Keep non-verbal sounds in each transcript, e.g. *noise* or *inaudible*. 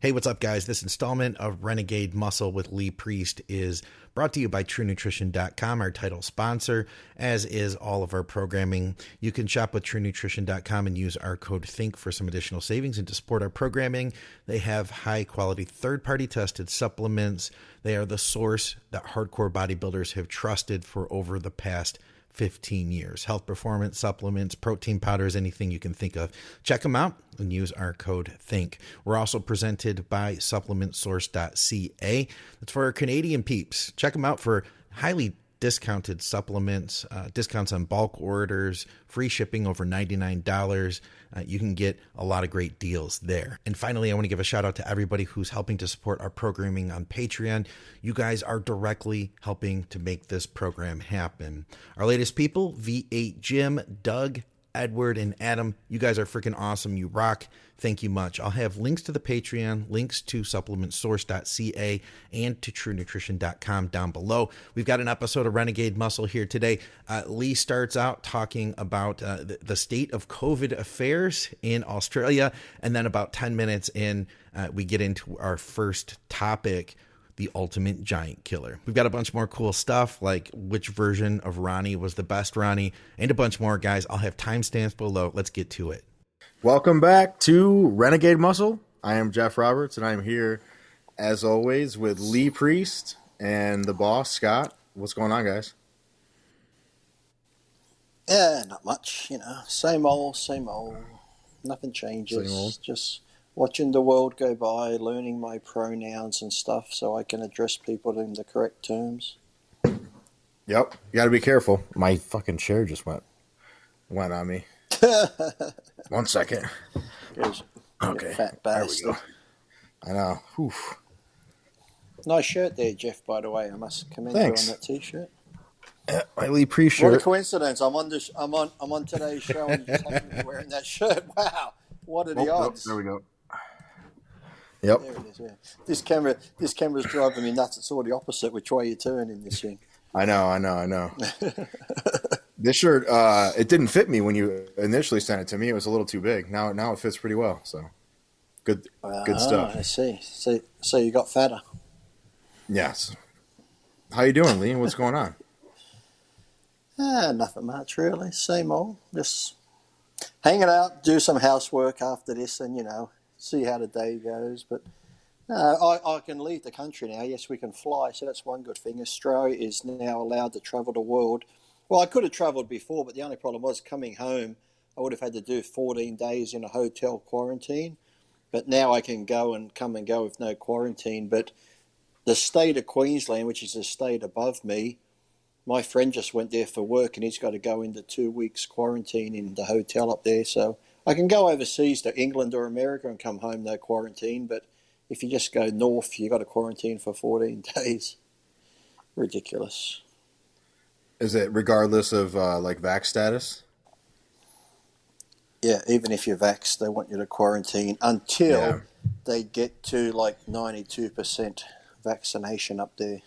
Hey, what's up, guys? This installment of Renegade Muscle with Lee Priest is brought to you by TrueNutrition.com, our title sponsor, as is all of our programming. You can shop with TrueNutrition.com and use our code THINK for some additional savings and to support our programming. They have high quality, third party tested supplements. They are the source that hardcore bodybuilders have trusted for over the past 15 years. Health performance supplements, protein powders, anything you can think of. Check them out and use our code THINK. We're also presented by supplementsource.ca. That's for our Canadian peeps. Check them out for highly discounted supplements, uh, discounts on bulk orders, free shipping over $99. Uh, you can get a lot of great deals there. And finally, I want to give a shout out to everybody who's helping to support our programming on Patreon. You guys are directly helping to make this program happen. Our latest people V8 Jim, Doug, Edward, and Adam. You guys are freaking awesome. You rock. Thank you much. I'll have links to the Patreon, links to supplementsource.ca, and to truenutrition.com down below. We've got an episode of Renegade Muscle here today. Uh, Lee starts out talking about uh, the, the, state of COVID affairs in Australia, and then about 10 minutes in, uh, we get into our first topic the ultimate giant killer. We've got a bunch more cool stuff like which version of Ronnie was the best Ronnie and a bunch more guys. I'll have timestamps below. Let's get to it. Welcome back to Renegade Muscle. I am Jeff Roberts and I'm here as always with Lee Priest and the boss Scott. What's going on, guys? Yeah, not much, you know. Same old, same old. Nothing changes. Same old. Just watching the world go by, learning my pronouns and stuff so I can address people in the correct terms. Yep. You got to be careful. My fucking chair just went went on me. *laughs* One second. okay. Fat bastard. I know. Oof. Nice shirt there, Jeff. By the way, I must commend Thanks. you on that t-shirt. I really appreciate. What a coincidence! I'm on this. I'm on. I'm on today's show and *laughs* you're wearing that shirt. Wow! What are the oh, oh odds? Oh, there we go. Yep. There it is. Yeah. This camera, this camera's driving me nuts. It's all the opposite which way you turn in this thing. I know, I know, I know. *laughs* this shirt, uh, it didn't fit me when you initially sent it to me. It was a little too big. Now, now it fits pretty well. So, good, good ah, stuff. I see. So, so you got fatter. Yes. How you doing, Lee? What's going on? *laughs* Ah, nothing much really. Same old. Just hanging out, do some housework after this, and you know, see how the day goes. But uh, I, I can leave the country now. Yes, we can fly, so that's one good thing. Australia is now allowed to travel the world. Well, I could have travelled before, but the only problem was coming home. I would have had to do 14 days in a hotel quarantine. But now I can go and come and go with no quarantine. But the state of Queensland, which is the state above me, my friend just went there for work and he's got to go into two weeks quarantine in the hotel up there. So I can go overseas to England or America and come home no quarantine, but if you just go north, you've got to quarantine for 14 *laughs* days. Ridiculous. Is it regardless of uh, like vax status? Yeah, even if you're vaxxed, they want you to quarantine until yeah. they get to like 92% vaccination up there,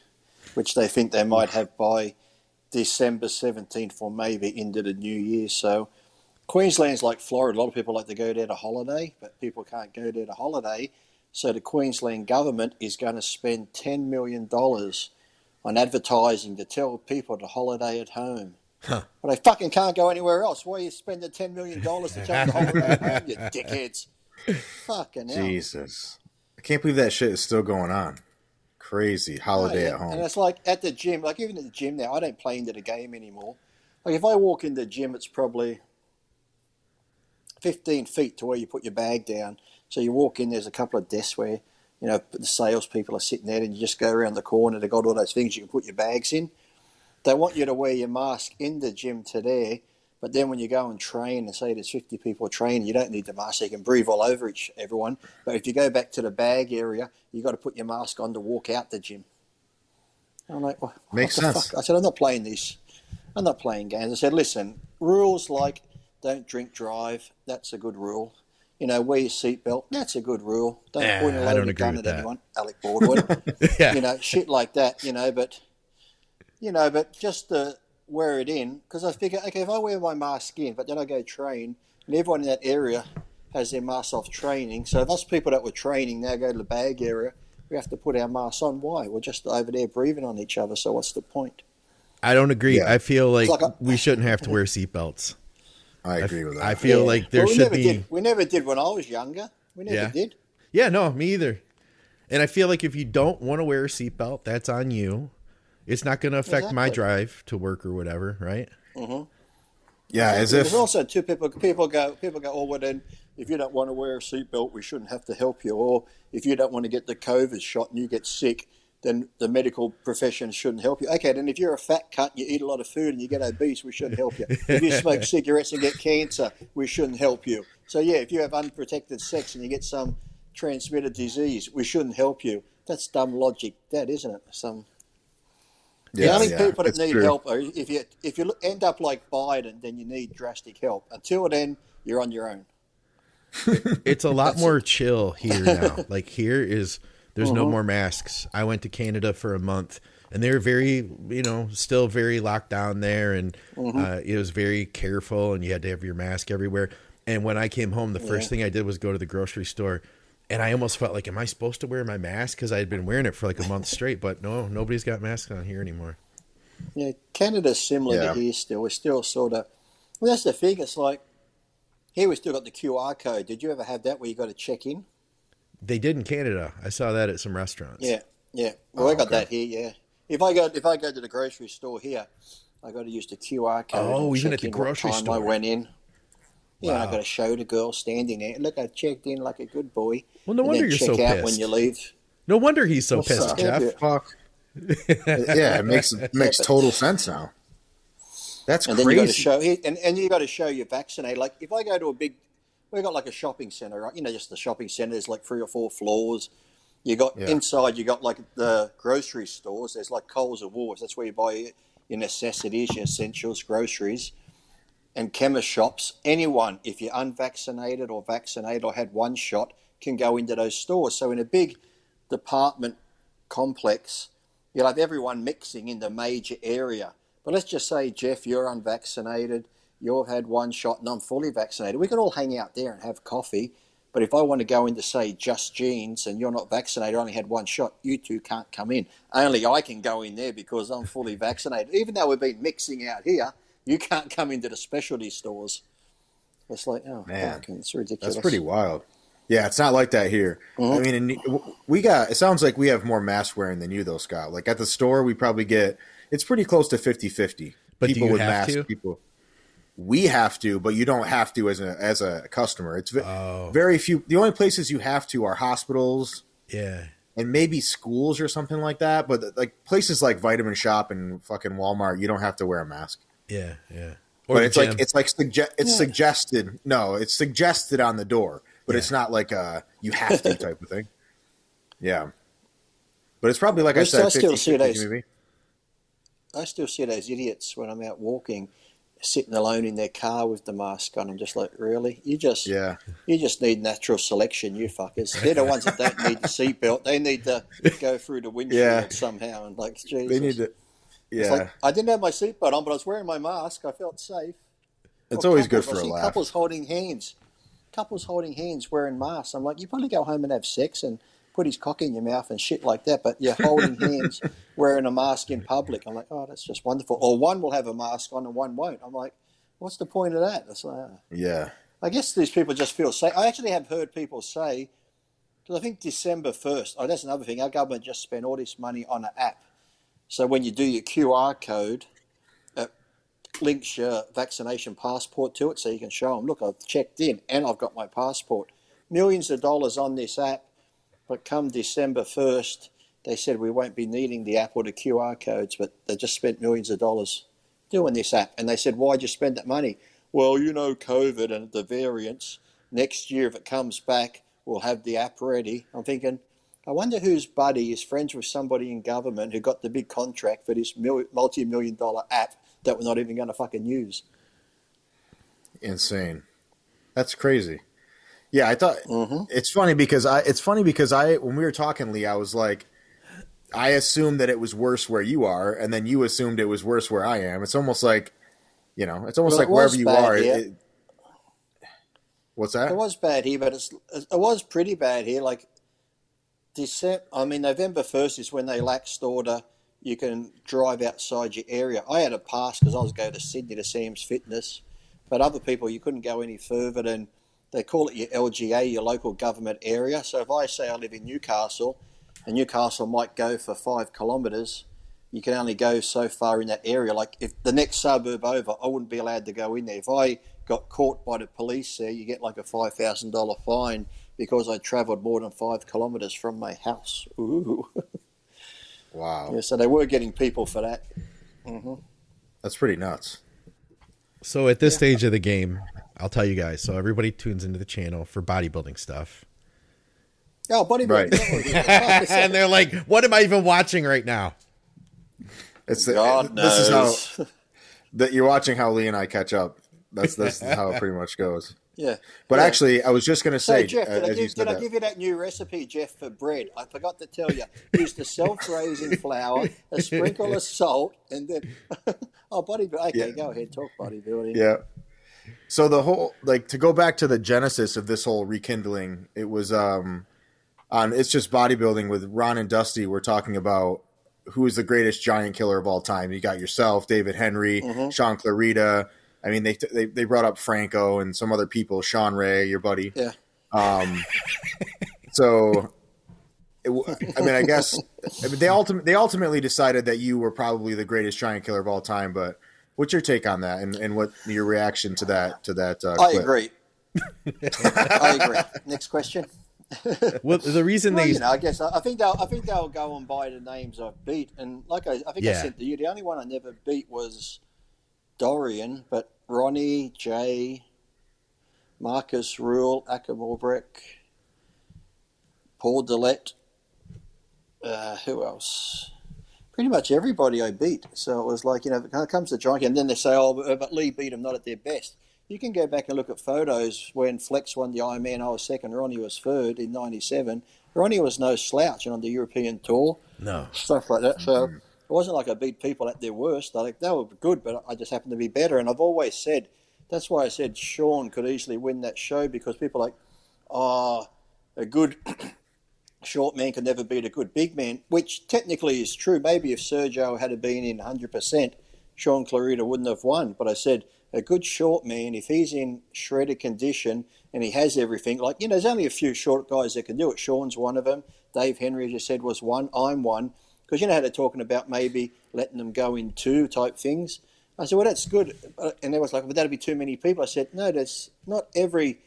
which they think they might have by December 17th or maybe into the new year. So Queensland's like Florida. A lot of people like to go there to holiday, but people can't go there to holiday. So the Queensland government is going to spend $10 million on advertising to tell people to holiday at home. Huh. But they fucking can't go anywhere else. Why are you spending $10 million to tell them to holiday at home, you *laughs* dickheads? Fucking hell. Jesus. I can't believe that shit is still going on. Crazy. Holiday at home. And it's like at the gym, like even at the gym now, I don't play into the game anymore. Like if I walk in the gym, it's probably 15 feet to where you put your bag down. So you walk in, there's a couple of desks where, you know, the salespeople are sitting there and you just go around the corner. They've got all those things you can put your bags in. They want you to wear your mask in the gym today, but then when you go and train and say there's 50 people training, you don't need the mask. So you can breathe all over each everyone. But if you go back to the bag area, you've got to put your mask on to walk out the gym. I'm like, well, makes sense. Fuck? I said, I'm not playing this. I'm not playing games. I said, listen, rules like don't drink drive. That's a good rule. You know, wear your seatbelt. That's a good rule. Don't yeah, point a loaded gun at that. anyone. Alec Baldwin. *laughs* yeah. You know, shit like that. You know, but you know, but just to wear it in because I figure, okay, if I wear my mask in, but then I go train, and everyone in that area has their masks off training. So if us people that were training now go to the bag area, we have to put our masks on. Why? We're just over there breathing on each other. So what's the point? I don't agree. Yeah. I feel like, like a, we shouldn't have to wear seatbelts. I agree with that. I feel yeah. like there well, should be. Did. We never did when I was younger. We never yeah. did. Yeah, no, me either. And I feel like if you don't want to wear a seatbelt, that's on you. It's not going to affect exactly. my drive to work or whatever, right? Mm-hmm. Yeah, as if There's also two people. People go. People go. Oh, well, then if you don't want to wear a seatbelt, we shouldn't have to help you. Or if you don't want to get the COVID shot and you get sick, then the medical profession shouldn't help you. Okay, then if you're a fat cunt, you eat a lot of food and you get obese, we shouldn't help you. If you *laughs* smoke cigarettes and get cancer, we shouldn't help you. So yeah, if you have unprotected sex and you get some transmitted disease, we shouldn't help you. That's dumb logic, that isn't it? Some yeah, the only yeah, people that need true. help are if you if you end up like Biden, then you need drastic help. Until then, you're on your own. it's a lot more chill here now. like here is there's uh-huh. no more masks. I went to Canada for a month, and they were very, you know, still very locked down there, and uh-huh. uh, it was very careful, and you had to have your mask everywhere. And when I came home, the first yeah. thing I did was go to the grocery store, and I almost felt like, am I supposed to wear my mask because I had been wearing it for like a month straight? But no, nobody's got masks on here anymore. Yeah, Canada's similar yeah. to here. Still, we're still sort of. Well, that's the thing. It's like here we still got the QR code. Did you ever have that where you got to check in? They did in Canada. I saw that at some restaurants. Yeah, yeah. Well, oh, I got okay. that here. Yeah. If I go if I go to the grocery store here, I got to use the QR code. Oh, even at the grocery store. I went in. Yeah, wow. I got to show the girl standing there. Look, I checked in like a good boy. Well, no wonder you're so pissed. when you leave. No wonder he's so pissed, Jeff. Fuck. *laughs* yeah, it makes makes total sense now. That's and crazy. then you got to show and, and you got to show you're vaccinated. Like if I go to a big we've got like a shopping centre, right? You know, just the shopping centre. There's like three or four floors. You got yeah. inside. You got like the grocery stores. There's like Coles and Woolworths. That's where you buy your necessities, your essentials, groceries, and chemist shops. Anyone, if you're unvaccinated or vaccinated or had one shot, can go into those stores. So in a big department complex, you'll have everyone mixing in the major area. But let's just say, Jeff, you're unvaccinated you've had one shot and I'm fully vaccinated. We can all hang out there and have coffee. But if I want to go into, say, Just Jeans and you're not vaccinated, only had one shot, you two can't come in. Only I can go in there because I'm fully vaccinated. Even though we've been mixing out here, you can't come into the specialty stores. It's like, oh, man, it's ridiculous. That's pretty wild. Yeah, it's not like that here. Mm-hmm. I mean, we got, it sounds like we have more mask wearing than you, though, Scott. Like at the store, we probably get, it's pretty close to 50 50. But people with masks, to? people we have to, but you don't have to as a as a customer. It's oh. very few. The only places you have to are hospitals, yeah, and maybe schools or something like that. But like places like Vitamin Shoppe and fucking Walmart, you don't have to wear a mask. Yeah, yeah. Or but it's gym. like it's like suge- it's yeah. suggested. No, it's suggested on the door, but yeah. it's not like a you have to type of thing. *laughs* Yeah, but it's probably like I, I said, I still 50, see 50, those. Maybe. I still see those idiots when I'm out walking sitting alone in their car with the mask on. I'm just like, really? You just yeah. You just need natural selection, you fuckers. They're the ones that don't need the seatbelt. They need to go through the windshield yeah. somehow. And like, Jesus. They need to. Yeah. Like, I didn't have my seatbelt on, but I was wearing my mask. I felt safe. It's always good for a laugh. Couples holding hands. Couples holding hands wearing masks. I'm like, you probably go home and have sex and put his cock in your mouth and shit like that, but you're holding *laughs* hands wearing a mask in public. I'm like, oh, that's just wonderful. Or one will have a mask on and one won't. I'm like, what's the point of that? It's like, oh. yeah. I guess these people just feel safe. I actually have heard people say, because I think December 1st, oh, that's another thing. Our government just spent all this money on an app. So when you do your QR code, it links your vaccination passport to it so you can show them, look, I've checked in and I've got my passport. Millions of dollars on this app but come December 1st, they said we won't be needing the app or the QR codes, but they just spent millions of dollars doing this app. And they said, why'd you spend that money? Well, you know, COVID and the variants. Next year, if it comes back, we'll have the app ready. I'm thinking, I wonder whose buddy is friends with somebody in government who got the big contract for this multi million dollar app that we're not even going to fucking use. Insane. That's crazy. Yeah, I thought mm-hmm. it's funny because I it's funny because I when we were talking, Lee, I was like, I assumed that it was worse where you are, and then you assumed it was worse where I am. It's almost like, you know, it's almost well, like it wherever you are. It, What's that? It was bad here, but it's it was pretty bad here. Like December, I mean November first is when they laxed order. You can drive outside your area. I had a pass because I was going to Sydney to Sam's Fitness, but other people you couldn't go any further than they call it your LGA, your local government area. So if I say I live in Newcastle, and Newcastle might go for five kilometres, you can only go so far in that area. Like if the next suburb over, I wouldn't be allowed to go in there. If I got caught by the police there, you get like a five thousand dollar fine because I travelled more than five kilometres from my house. Ooh. *laughs* Wow. Yeah, so they were getting people for that. Mm-hmm. That's pretty nuts. So at this yeah. stage of the game, I'll tell you guys. So everybody tunes into the channel for bodybuilding stuff. Oh, bodybuilding! Right. *laughs* and they're like, "What am I even watching right now?" It's the, God this knows. is how *laughs* that you're watching how Lee and I catch up. That's that's *laughs* how it pretty much goes. Yeah. But yeah. actually, I was just going to say, Jeff, did, uh, I, give, did I give you that new recipe, Jeff, for bread? I forgot to tell you. Use the self-raising flour, a sprinkle of salt, and then oh, bodybuilding. Okay, yeah. go ahead, talk bodybuilding. Yeah. So the whole like to go back to the genesis of this whole rekindling, it was um on it's just bodybuilding with Ron and Dusty. We're talking about who is the greatest giant killer of all time. You got yourself, David Henry, mm-hmm. Shaun Clarida. I mean, they, they they brought up Franco and some other people, Shawn Ray, your buddy. Yeah. Um, *laughs* so, it, I mean, I guess I mean, they ultimately they ultimately decided that you were probably the greatest giant killer of all time. But what's your take on that, and, and what your reaction to that to that? Uh, I agree. *laughs* I agree. Next question. *laughs* well, the reason well, they, you know, I guess I think they'll, I think they'll go and buy the names I've beat, and like I, I think yeah. I said to you, the only one I never beat was Dorian, but Ronnie, Jay, Markus Ruhl, Ackermorbrick, Paul Dillett, uh, who else? Pretty much everybody I beat. So it was like, you know, it comes to John, and then they say, oh, but Lee beat them not at their best. You can go back and look at photos when Flex won the Ironman. I was second, Ronnie was third in '97. Ronnie was no slouch on the European tour. No stuff like that. So mm-hmm. It wasn't like I beat people at their worst. Like they were good, but I just happened to be better. And I've always said that's why I said Sean could easily win that show because people are like, oh, a good short man can never beat a good big man, which technically is true. Maybe if Sergio had been in 100%, Shaun Clarida wouldn't have won. But I said a good short man, if he's in shredded condition and he has everything, like, you know, there's only a few short guys that can do it. Shaun's one of them. Dave Henry, as you said, was one. I'm one because you know how they're talking about maybe letting them go in two type things. I said, well, that's good. Uh, and they was like, but that'd be too many people. I said, no, that's not every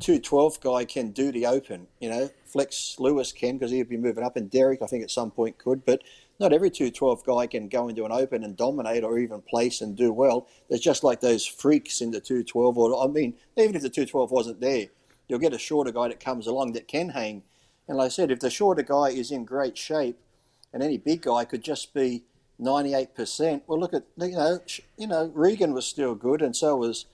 212 guy can do the open. You know, Flex Lewis can because he'd be moving up, and Derek, I think, at some point could, but not every 212 guy can go into an open and dominate or even place and do well. There's just like those freaks in the 212, or I mean, even if the 212 wasn't there, you'll get a shorter guy that comes along that can hang. And like I said, if the shorter guy is in great shape, and any big guy could just be 98%. Well, look at you know you know Regan was still good, and so was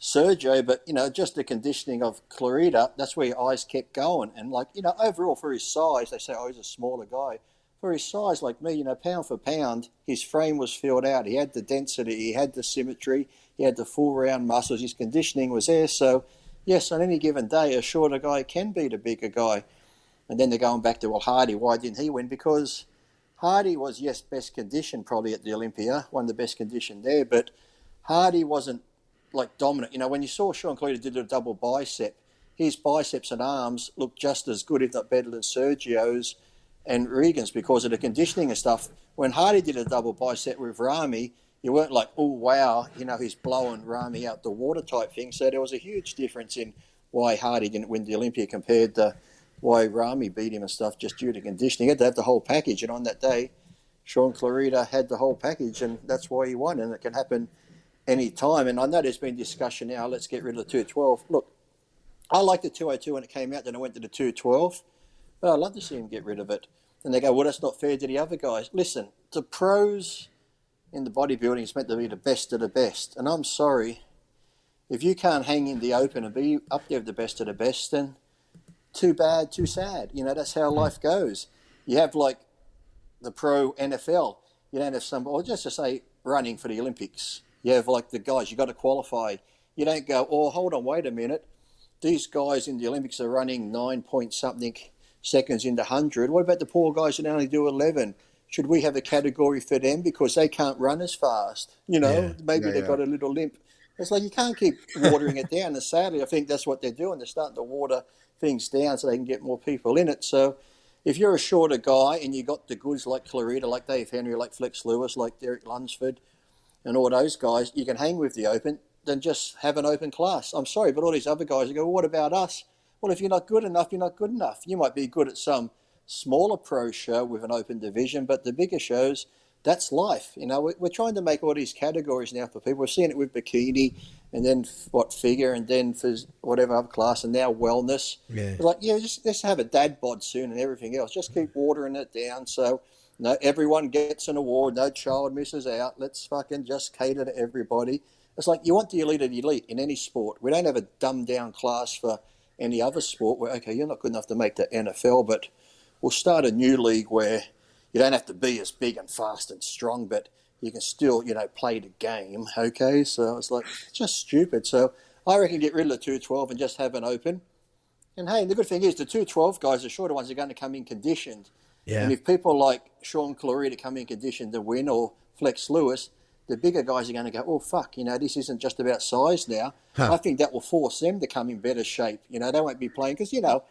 Sergio. But you know, just the conditioning of Clarida, that's where your eyes kept going. And like you know, overall for his size, they say oh he's a smaller guy. For his size, like me, you know, pound for pound, his frame was filled out. He had the density, he had the symmetry, he had the full round muscles. His conditioning was there. So yes, on any given day, a shorter guy can beat a bigger guy. And then they're going back to, well, Hardy, why didn't he win? Because Hardy was, yes, best conditioned probably at the Olympia, one of the best condition there, but Hardy wasn't like dominant. You know, when you saw Shaun Clarida did a double bicep, his biceps and arms looked just as good, if not better, than Sergio's and Regan's because of the conditioning and stuff. When Hardy did a double bicep with Ramy, you weren't like, oh, wow, you know, he's blowing Ramy out the water type thing. So there was a huge difference in why Hardy didn't win the Olympia compared to why Ramy beat him and stuff just due to conditioning. He had to have the whole package, and on that day, Shaun Clarida had the whole package, and that's why he won. And it can happen any time. And I know there's been discussion now. Let's get rid of the 212. Look, I liked the 202 when it came out. Then I went to the 212, but I'd love to see him get rid of it. And they go, well, that's not fair to the other guys. Listen, the pros in the bodybuilding is meant to be the best of the best, and I'm sorry if you can't hang in the open and be up there with the best of the best, then too bad, too sad. You know, that's how life goes. You have like the pro NFL. You don't have some, or just to say running for the Olympics. You have like the guys, you got to qualify. You don't go, oh, hold on, wait a minute. these guys in the Olympics are running nine point something seconds into 100. What about the poor guys that only do 11? Should we have a category for them because they can't run as fast? You know, yeah. maybe yeah, they've yeah. got a little limp. It's like you can't keep watering it down. And sadly, I think that's what they're doing. They're starting to water things down so they can get more people in it. So if you're a shorter guy and you got the goods like Clarida, like Dave Henry, like Flex Lewis, like Derek Lunsford, and all those guys, you can hang with the open, then just have an open class. I'm sorry, but all these other guys go, well, what about us? Well, if you're not good enough, you're not good enough. You might be good at some smaller pro show with an open division, but the bigger shows, that's life. You know, we're trying to make all these categories now for people. We're seeing it with bikini, and then what figure, and then for whatever other class, and now wellness. Yeah. Like, yeah, just let's have a dad bod soon and everything else. Just keep watering it down so no everyone gets an award, no child misses out. Let's fucking just cater to everybody. It's like you want the elite of the elite in any sport. We don't have a dumbed down class for any other sport where okay, you're not good enough to make the NFL, but we'll start a new league where you don't have to be as big and fast and strong, but you can still, you know, play the game. Okay, so it's like just stupid. So I reckon get rid of the two twelve and just have an open. And hey, the good thing is the two twelve guys, the shorter ones, are going to come in conditioned. Yeah. And if people like Shaun Clarida come in conditioned to win or Flex Lewis, the bigger guys are going to go, oh, fuck, you know, this isn't just about size now. Huh. I think that will force them to come in better shape. You know, they won't be playing because, you know,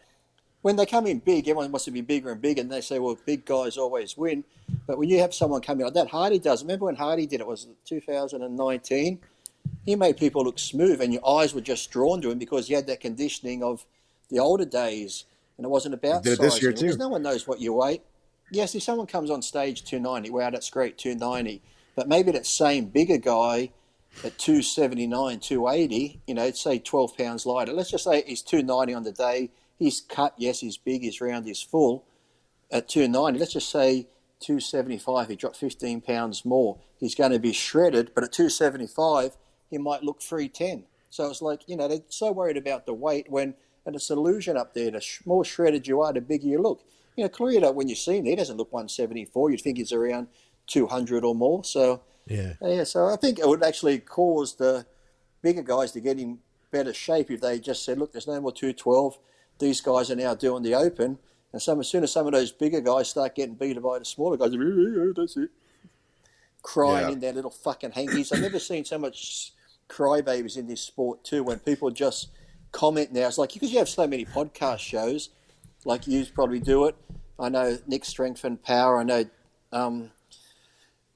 when they come in big, everyone wants to be bigger and bigger, and they say, well, big guys always win. But when you have someone coming like that, Hardy does. Remember when Hardy did it? Was 2019? He made people look smooth, and your eyes were just drawn to him because he had that conditioning of the older days, and it wasn't about size. This year too. No one knows what you weigh. Yes, if someone comes on stage 290, wow, that's great, 290. But maybe that same bigger guy at 279, 280, you know, say 12 pounds lighter. Let's just say he's 290 on the day. He's cut, yes, he's big, he's round, he's full. At 290, let's just say 275, he dropped 15 pounds more. He's going to be shredded, but at 275, he might look 310. So it's like, you know, they're so worried about the weight when, and it's an illusion up there. The more shredded you are, the bigger you look. You know, Clarida, when you see him, he doesn't look 174. You'd think he's around 200 or more. So yeah, uh, yeah. So I think it would actually cause the bigger guys to get in better shape if they just said, look, there's no more 212. These guys are now doing the open. And some, as soon as some of those bigger guys start getting beat by the smaller guys, that's it. Crying yeah. in their little fucking hankies. I've never seen so much crybabies in this sport too. When people just comment now, it's like because you have so many podcast shows, like you probably do it. I know Nick Strength and Power. I know um,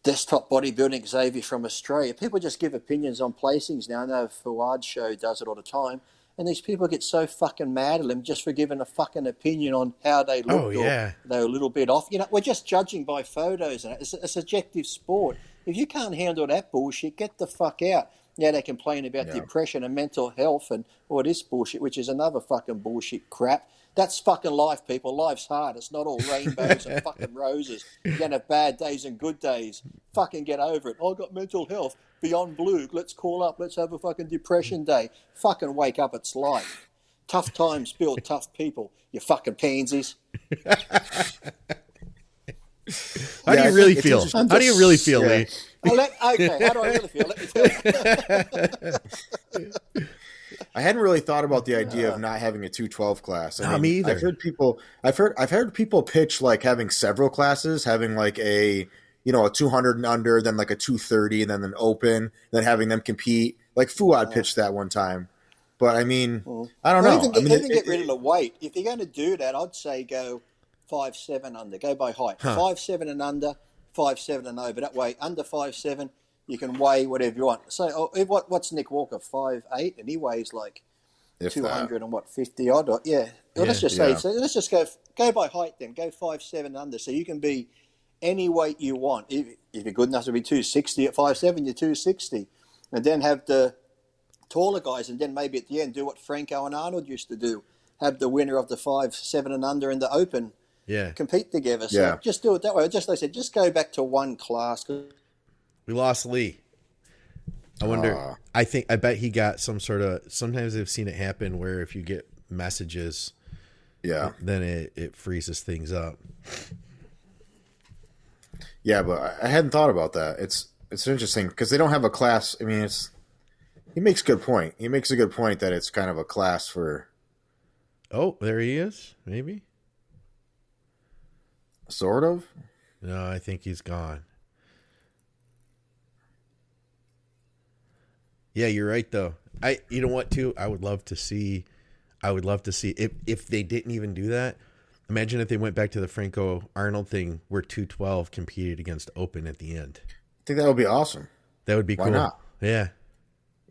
desktop bodybuilding Xavier from Australia. People just give opinions on placings now. I know Fouad's show does it all the time. And these people get so fucking mad at him just for giving a fucking opinion on how they look. Oh, yeah. they're a little bit off. You know, we're just judging by photos. And it's a subjective sport. If you can't handle that bullshit, get the fuck out. Yeah, they complain about yeah. depression and mental health and all this bullshit, which is another fucking bullshit crap. That's fucking life, people. Life's hard. It's not all rainbows and *laughs* fucking roses. You're going to have bad days and good days. Fucking get over it. I got mental health. Beyond blue. Let's call up. Let's have a fucking depression day. Fucking wake up. It's life. Tough times build tough people. You fucking pansies. *laughs* How yeah, do you really feel? How do you really feel, yeah. Lee? Let, okay, how do I really feel? Let me tell you. *laughs* I hadn't really thought about the idea of not having a two twelve class. I mean, me either. I've heard people. I've heard. I've heard people pitch like having several classes, having like a you know a two hundred and under, then like a two thirty, and then an open, then having them compete. Like Fouad yeah. pitched that one time. But I mean, well, I don't know. Even, I mean, even it, get rid of the weight. If you're going to do that, I'd say go five seven under. Go by height. Huh. Five seven and under. Five seven and over. That way, under five seven, you can weigh whatever you want. So, oh, what, what's Nick Walker? Five eight, and he weighs like two hundred and what fifty odd. Or, yeah. Well, yeah, let's just say. Yeah. So let's just go go by height then. Go five seven under. So you can be any weight you want. If, if you're good enough to be two sixty at five seven, you're two sixty, and then have the taller guys, and then maybe at the end do what Franco and Arnold used to do: have the winner of the five seven and under in the Open. Yeah. Compete together. So yeah. just do it that way. Just like I said, just go back to one class. We lost Lee. I wonder. Uh, I think. I bet he got some sort of. Sometimes I've seen it happen where if you get messages, yeah, then it it freezes things up. Yeah, but I hadn't thought about that. It's it's interesting because they don't have a class. I mean, it's He makes a good point. He makes a good point that it's kind of a class for. Oh, there he is. Maybe. Sort of. No, I think he's gone. Yeah, you're right though. I you know what too? I would love to see I would love to see if if they didn't even do that. Imagine if they went back to the Franco Arnold thing where 212 competed against Open at the end. I think that would be awesome. That would be Why cool. not? Yeah.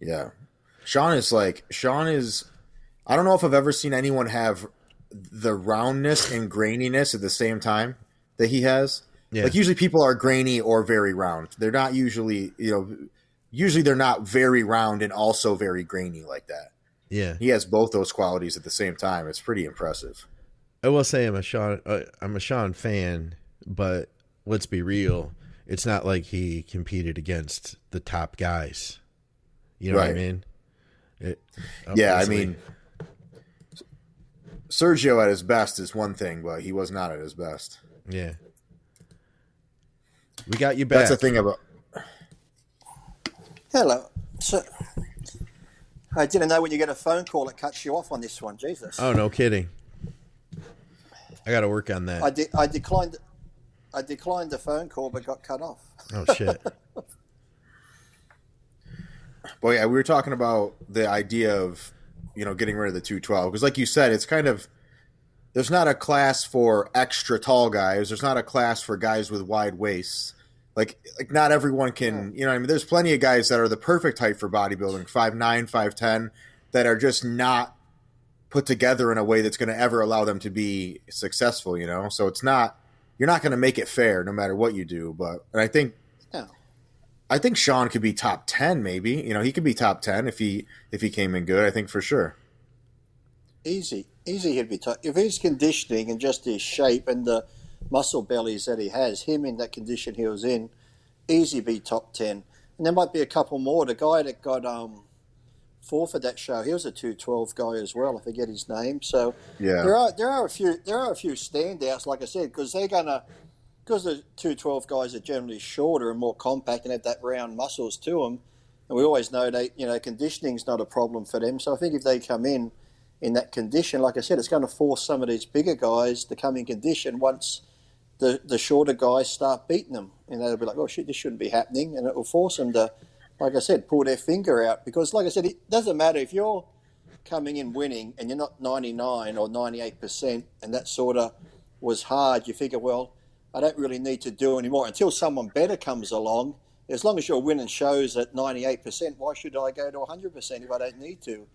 Yeah. Sean is like Sean is I don't know if I've ever seen anyone have the roundness and graininess at the same time that he has. Yeah. Like usually people are grainy or very round. They're not usually, you know, usually they're not very round and also very grainy like that. Yeah. He has both those qualities at the same time. It's pretty impressive. I will say I'm a Sean uh, I'm a Sean fan, but let's be real, it's not like he competed against the top guys. You know what I mean? It, Yeah, I mean Sergio at his best is one thing, but he was not at his best. Yeah. We got you back. That's the thing about Hello. So, I didn't know when you get a phone call, it cuts you off on this one. Jesus. Oh, no kidding. I got to work on that. I, de- I declined. I declined the phone call, but got cut off. oh shit. *laughs* Well, yeah, we were talking about the idea of you know getting rid of the two twelve because, like you said, it's kind of there's not a class for extra tall guys. There's not a class for guys with wide waists. Like, like not everyone can. You know, what I mean, there's plenty of guys that are the perfect height for bodybuilding, five nine, five ten, that are just not put together in a way that's going to ever allow them to be successful. You know, so it's not you're not going to make it fair no matter what you do. But and I think No. I think Sean could be top ten, maybe. You know, he could be top ten if he if he came in good. I think for sure. Easy, easy. He'd be tough if his conditioning and just his shape and the muscle bellies that he has. Him in that condition he was in, easy be top ten. And there might be a couple more. The guy that got um fourth at that show, he was a two twelve guy as well. I forget his name. So Yeah. there are there are a few there are a few standouts, like I said, because they're gonna because the two twelve guys are generally shorter and more compact and have that round muscles to them. And we always know they you know conditioning's not a problem for them. So I think if they come in in that condition, like I said, it's going to force some of these bigger guys to come in condition once the the shorter guys start beating them. And they'll be like, oh shit, this shouldn't be happening, and it will force them to, like I said, pull their finger out because, like I said, it doesn't matter if you're coming in winning and you're not 99 or 98 percent, and that sort of was hard. You figure, well, I don't really need to do anymore until someone better comes along. As long as you're winning shows at 98 percent, why should I go to 100 percent if I don't need to?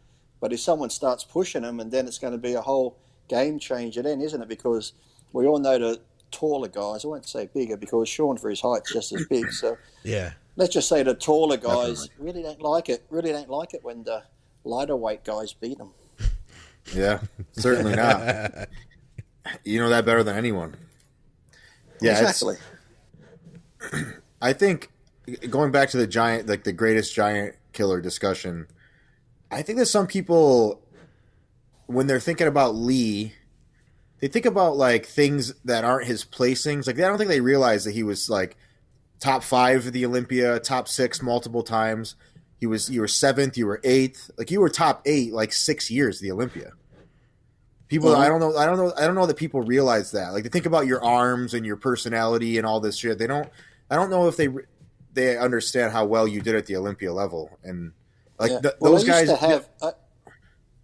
But if someone starts pushing them, and then it's going to be a whole game changer, then, isn't it? Because we all know the taller guys. I won't say bigger because Sean, for his height's just as big. So *clears throat* Yeah. let's just say the taller guys really don't like it. Really don't like it when the lighter weight guys beat them. *laughs* Yeah, certainly not. *laughs* you know that better than anyone. Yeah, exactly. *clears throat* I think going back to the giant, like the greatest giant killer discussion, I think that some people, when they're thinking about Lee, they think about like things that aren't his placings. Like I don't think they realize that he was like top five of the Olympia, top six multiple times. He was you were seventh, you were eighth, like you were top eight like six years the Olympia. People, Mhm. I don't know, I don't know, I don't know that people realize that. Like they think about your arms and your personality and all this shit. They don't. I don't know if they they understand how well you did at the Olympia level and like Yeah. th- well, those I guys. used to have. I,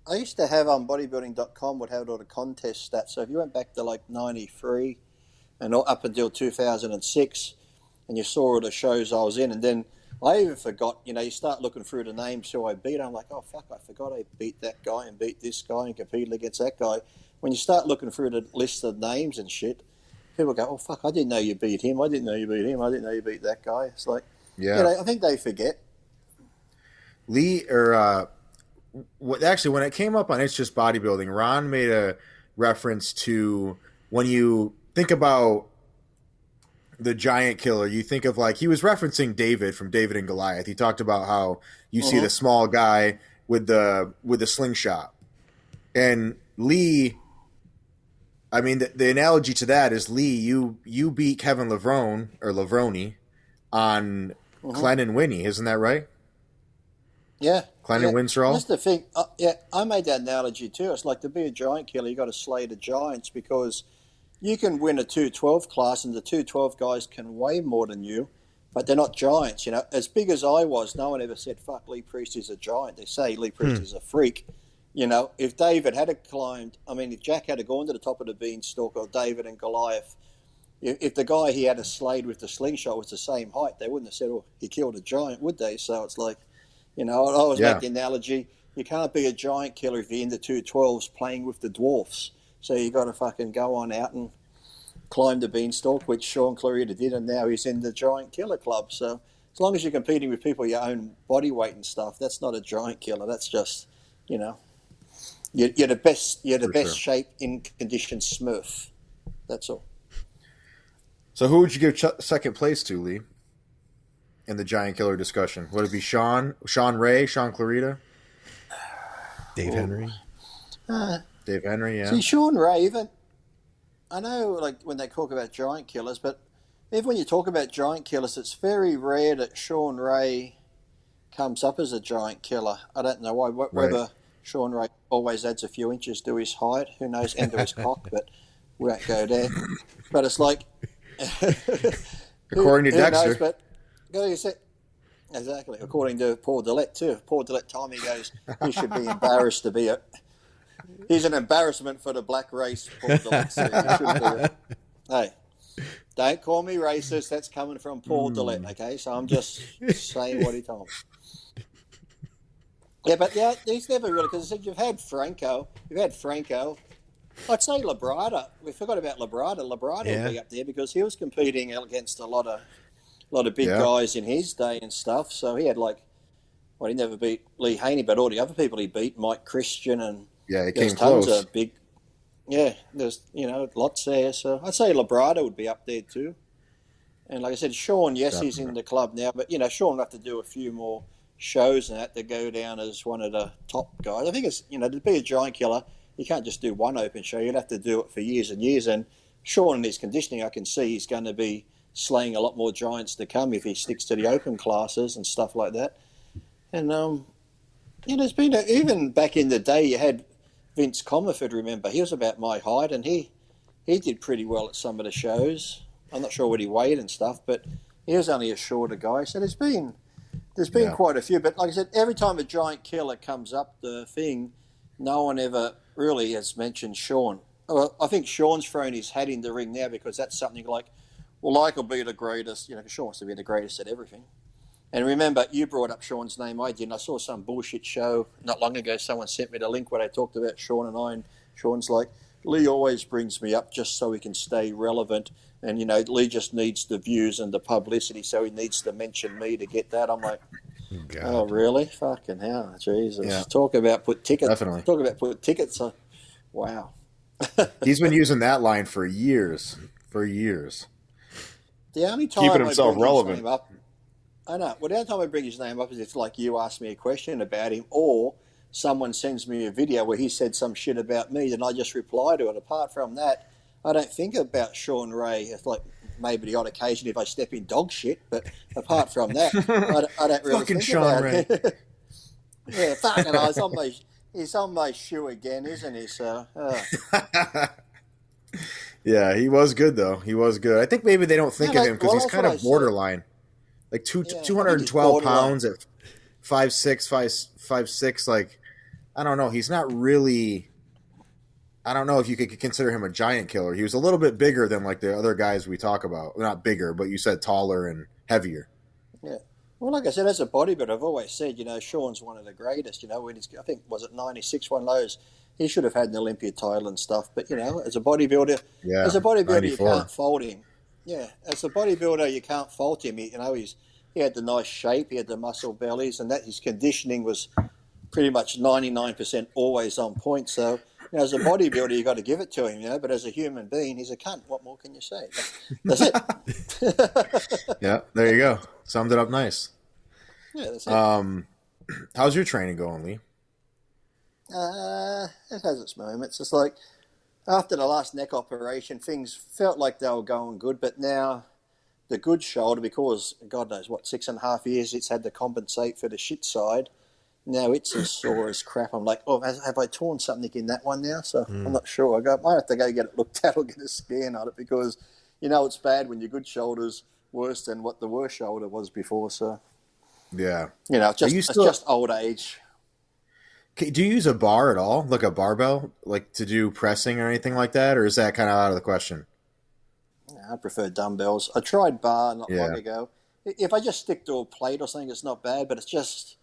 I used to have um, on bodybuilding.com would have all the contest stats. So if you went back to like '93 and all- up until 2006, and you saw all the shows I was in, and then I even forgot. You know, you start looking through the names who I beat. I'm like, oh fuck, I forgot I beat that guy and beat this guy and competed against that guy. When you start looking through the list of names and shit, people go, oh fuck, I didn't know you beat him. I didn't know you beat him. I didn't know you beat that guy. It's like, yeah, you know, I think they forget. Lee or uh, what actually when it came up on it's just bodybuilding, Ron made a reference to when you think about the giant killer, you think of like he was referencing David from David and Goliath. He talked about how you see Mhm. the small guy with the with the slingshot, and Lee. I mean, the, the analogy to that is Lee. You you beat Kevin Lavrone or Lavroni on Mhm. Glenn and Winnie, isn't that right? Yeah. Climbing yeah. Windsor. That's the thing. Uh, yeah, I made that analogy too. It's like to be a giant killer, you got to slay the giants because you can win a 212 class and the 212 guys can weigh more than you, but they're not giants. You know, as big as I was, no one ever said, fuck, Lee Priest is a giant. They say Lee Priest hmm. is a freak. You know, if David had climbed, I mean, if Jack had gone to the top of the beanstalk or David and Goliath, if the guy he had a slayed with the slingshot was the same height, they wouldn't have said, "Oh, he killed a giant," would they? So it's like, you know, I always yeah. make the analogy: you can't be a giant killer if you're in the two twelves playing with the dwarfs. So you got to fucking go on out and climb the beanstalk, which Shaun Clarida did, and now he's in the giant killer club. So as long as you're competing with people your own body weight and stuff, that's not a giant killer. That's just, you know, you're, you're the best. You're the For best sure. shape in condition Smurf. That's all. So who would you give ch- second place to, Lee? In the giant killer discussion, would it be Sean, Shawn Ray, Shaun Clarida, Dave Henry? Uh, Dave Henry, yeah. See, Shawn Ray, even I know, like when they talk about giant killers, but even when you talk about giant killers, it's very rare that Shawn Ray comes up as a giant killer. I don't know why. Whether right. Shawn Ray always adds a few inches to his height, who knows, and to his *laughs* cock, but we won't go there. But it's like *laughs* according to Dexter. Knows, but say, exactly. According to Paul Dillett too. Paul Dillett time he goes, he should be embarrassed to be a. He's an embarrassment for the black race. Paul Dillett. hey, don't call me racist. That's coming from Paul mm. Okay, so I'm just saying what he told me. Yeah, but yeah, he's never really because you've had Franco, you've had Franco, I'd say Labrada. We forgot about Labrada. Labrada yeah. would be up there because he was competing against a lot of a lot of big yeah. guys in his day and stuff. So he had like, well, he never beat Lee Haney, but all the other people he beat, Mike Christian and yeah, he came tons close. of big. Yeah, there's you know lots there. So I'd say Labrada would be up there too. And like I said, Sean, yes, Definitely. he's in the club now, but you know, Sean will have to do a few more shows and that to go down as one of the top guys. I think it's you know to be a giant killer you can't just do one open show. You'd have to do it for years and years. And Sean, in his conditioning, I can see he's going to be slaying a lot more giants to come if he sticks to the open classes and stuff like that. And um, you know, there's been a, even back in the day, you had Vince Comerford. Remember, he was about my height, and he he did pretty well at some of the shows. I'm not sure what he weighed and stuff, but he was only a shorter guy. So there's been there's been yeah. quite a few. But like I said, every time a giant killer comes up the thing, no one ever really has mentioned Sean. Well, I think Sean's thrown his hat in the ring now because that's something like, well, I could be the greatest. You know, Sean wants to be the greatest at everything. And remember, you brought up Sean's name. I didn't. I saw some bullshit show not long ago. Someone sent me the link where they talked about Sean and I. And Sean's like, Lee always brings me up just so he can stay relevant. And, you know, Lee just needs the views and the publicity, so he needs to mention me to get that. I'm like, God. Oh, really? Fucking hell, Jesus! Yeah. Talk about put tickets. Definitely. Talk about put tickets. Wow. *laughs* He's been using that line for years. For years. The only time keeping himself relevant. Up, I know. Well, the only time I bring his name up is if, like, you ask me a question about him, or someone sends me a video where he said some shit about me, then I just reply to it. Apart from that, I don't think about Shawn Ray. It's like maybe the odd occasion if I step in dog shit, but apart from that, I, I don't really fucking think Sean about Ray. it. *laughs* yeah, fucking he's on my he's on my shoe again, isn't he? So. Uh. *laughs* yeah, he was good though. He was good. I think maybe they don't think yeah, of him because well, he's kind of borderline, like two yeah, two hundred and twelve pounds at five six five five six. Like I don't know. He's not really I don't know if you could consider him a giant killer. He was a little bit bigger than like the other guys we talk about. Not bigger, but you said taller and heavier. Yeah. Well, like I said, as a bodybuilder, I've always said, you know, Sean's one of the greatest. You know, when he's, I think, was it 96, one of those, he should have had an Olympia title and stuff. But, you know, as a bodybuilder, yeah, as a bodybuilder, 94. you can't fault him. Yeah, as a bodybuilder, you can't fault him. You know, he's he had the nice shape, he had the muscle bellies, and that his conditioning was pretty much 99% always on point. So, you know, as a bodybuilder, you've got to give it to him, you know, but as a human being, he's a cunt. What more can you say? That's it. *laughs* yeah, there you go. Summed it up nice. Yeah, that's it. Um, *clears throat* how's your training going, Lee? Uh, it has its moments. It's like after the last neck operation, things felt like they were going good, but now the good shoulder, because God knows what, six and a half years it's had to compensate for the shit side, now it's as sore as crap. I'm like, oh, have I torn something in that one now? So mm. I'm not sure. I go, might have to go get it looked at or get a scan on it because you know it's bad when your good shoulder's worse than what the worst shoulder was before. So yeah, you know, just, you still... it's just old age. Do you use a bar at all, like a barbell, like to do pressing or anything like that, or is that kind of out of the question? I prefer dumbbells. I tried bar not yeah. long ago. If I just stick to a plate or something, it's not bad, but it's just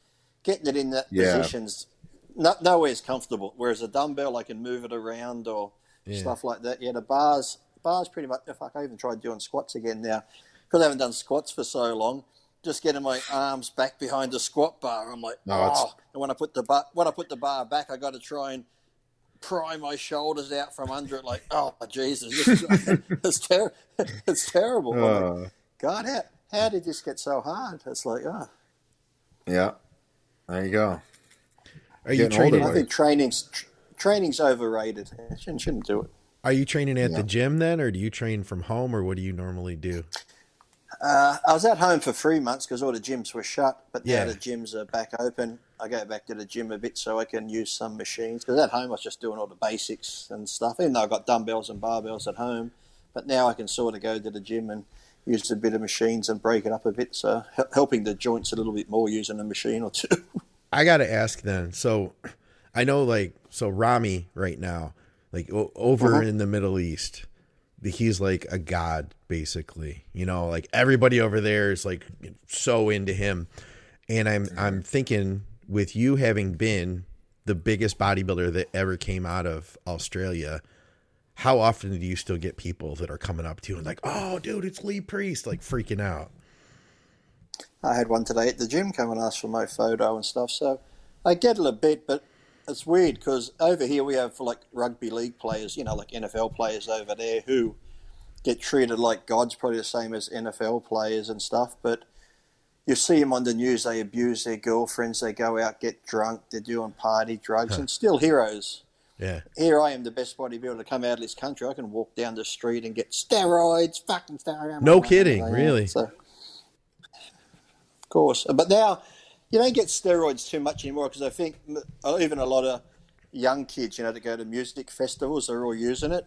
getting it in that yeah. positions. No, nowhere's comfortable. Whereas a dumbbell, I can move it around or yeah. stuff like that. Yeah, the bars, bars pretty much. If I even tried doing squats again now, because I haven't done squats for so long, just getting my arms back behind the squat bar. I'm like, no, oh. And when I put the bar, when I put the bar back, I got to try and pry my shoulders out from under it. Like, oh Jesus, this *laughs* it's, ter- it's terrible. Uh, like, God, how, how did this get so hard? It's like, oh. Yeah, there you go. Are you training? I think training's training's overrated. shouldn't, shouldn't do it. Are you training at yeah. the gym then, or do you train from home, or what do you normally do? Uh, I was at home for three months because all the gyms were shut, but now yeah. the gyms are back open. I go back to the gym a bit so I can use some machines. Because at home I was just doing all the basics and stuff, even though I've got dumbbells and barbells at home. But now I can sort of go to the gym and use a bit of machines and break it up a bit. So helping the joints a little bit more using a machine or two. *laughs* I got to ask then. So I know like, so Ramy right now, like over uh-huh. in the Middle East, he's like a god basically. You know like everybody over there is like so into him. And i'm i'm thinking with you having been the biggest bodybuilder that ever came out of australia how often do you still get people that are coming up to you and like oh dude it's lee priest like freaking out? I had one today at the gym come and ask for my photo and stuff. So i get it a bit but it's weird because over here we have like rugby league players, you know, like NFL players over there who get treated like gods, probably the same as NFL players and stuff. But you see them on the news, they abuse their girlfriends, they go out, get drunk, they're doing party drugs, huh. and still heroes. Yeah. Here I am, the best bodybuilder to come out of this country. I can walk down the street and get steroids, fucking steroids. No kidding, really. So, of course. But now you don't get steroids too much anymore because I think uh, even a lot of young kids, you know, that go to music festivals, they're all using it.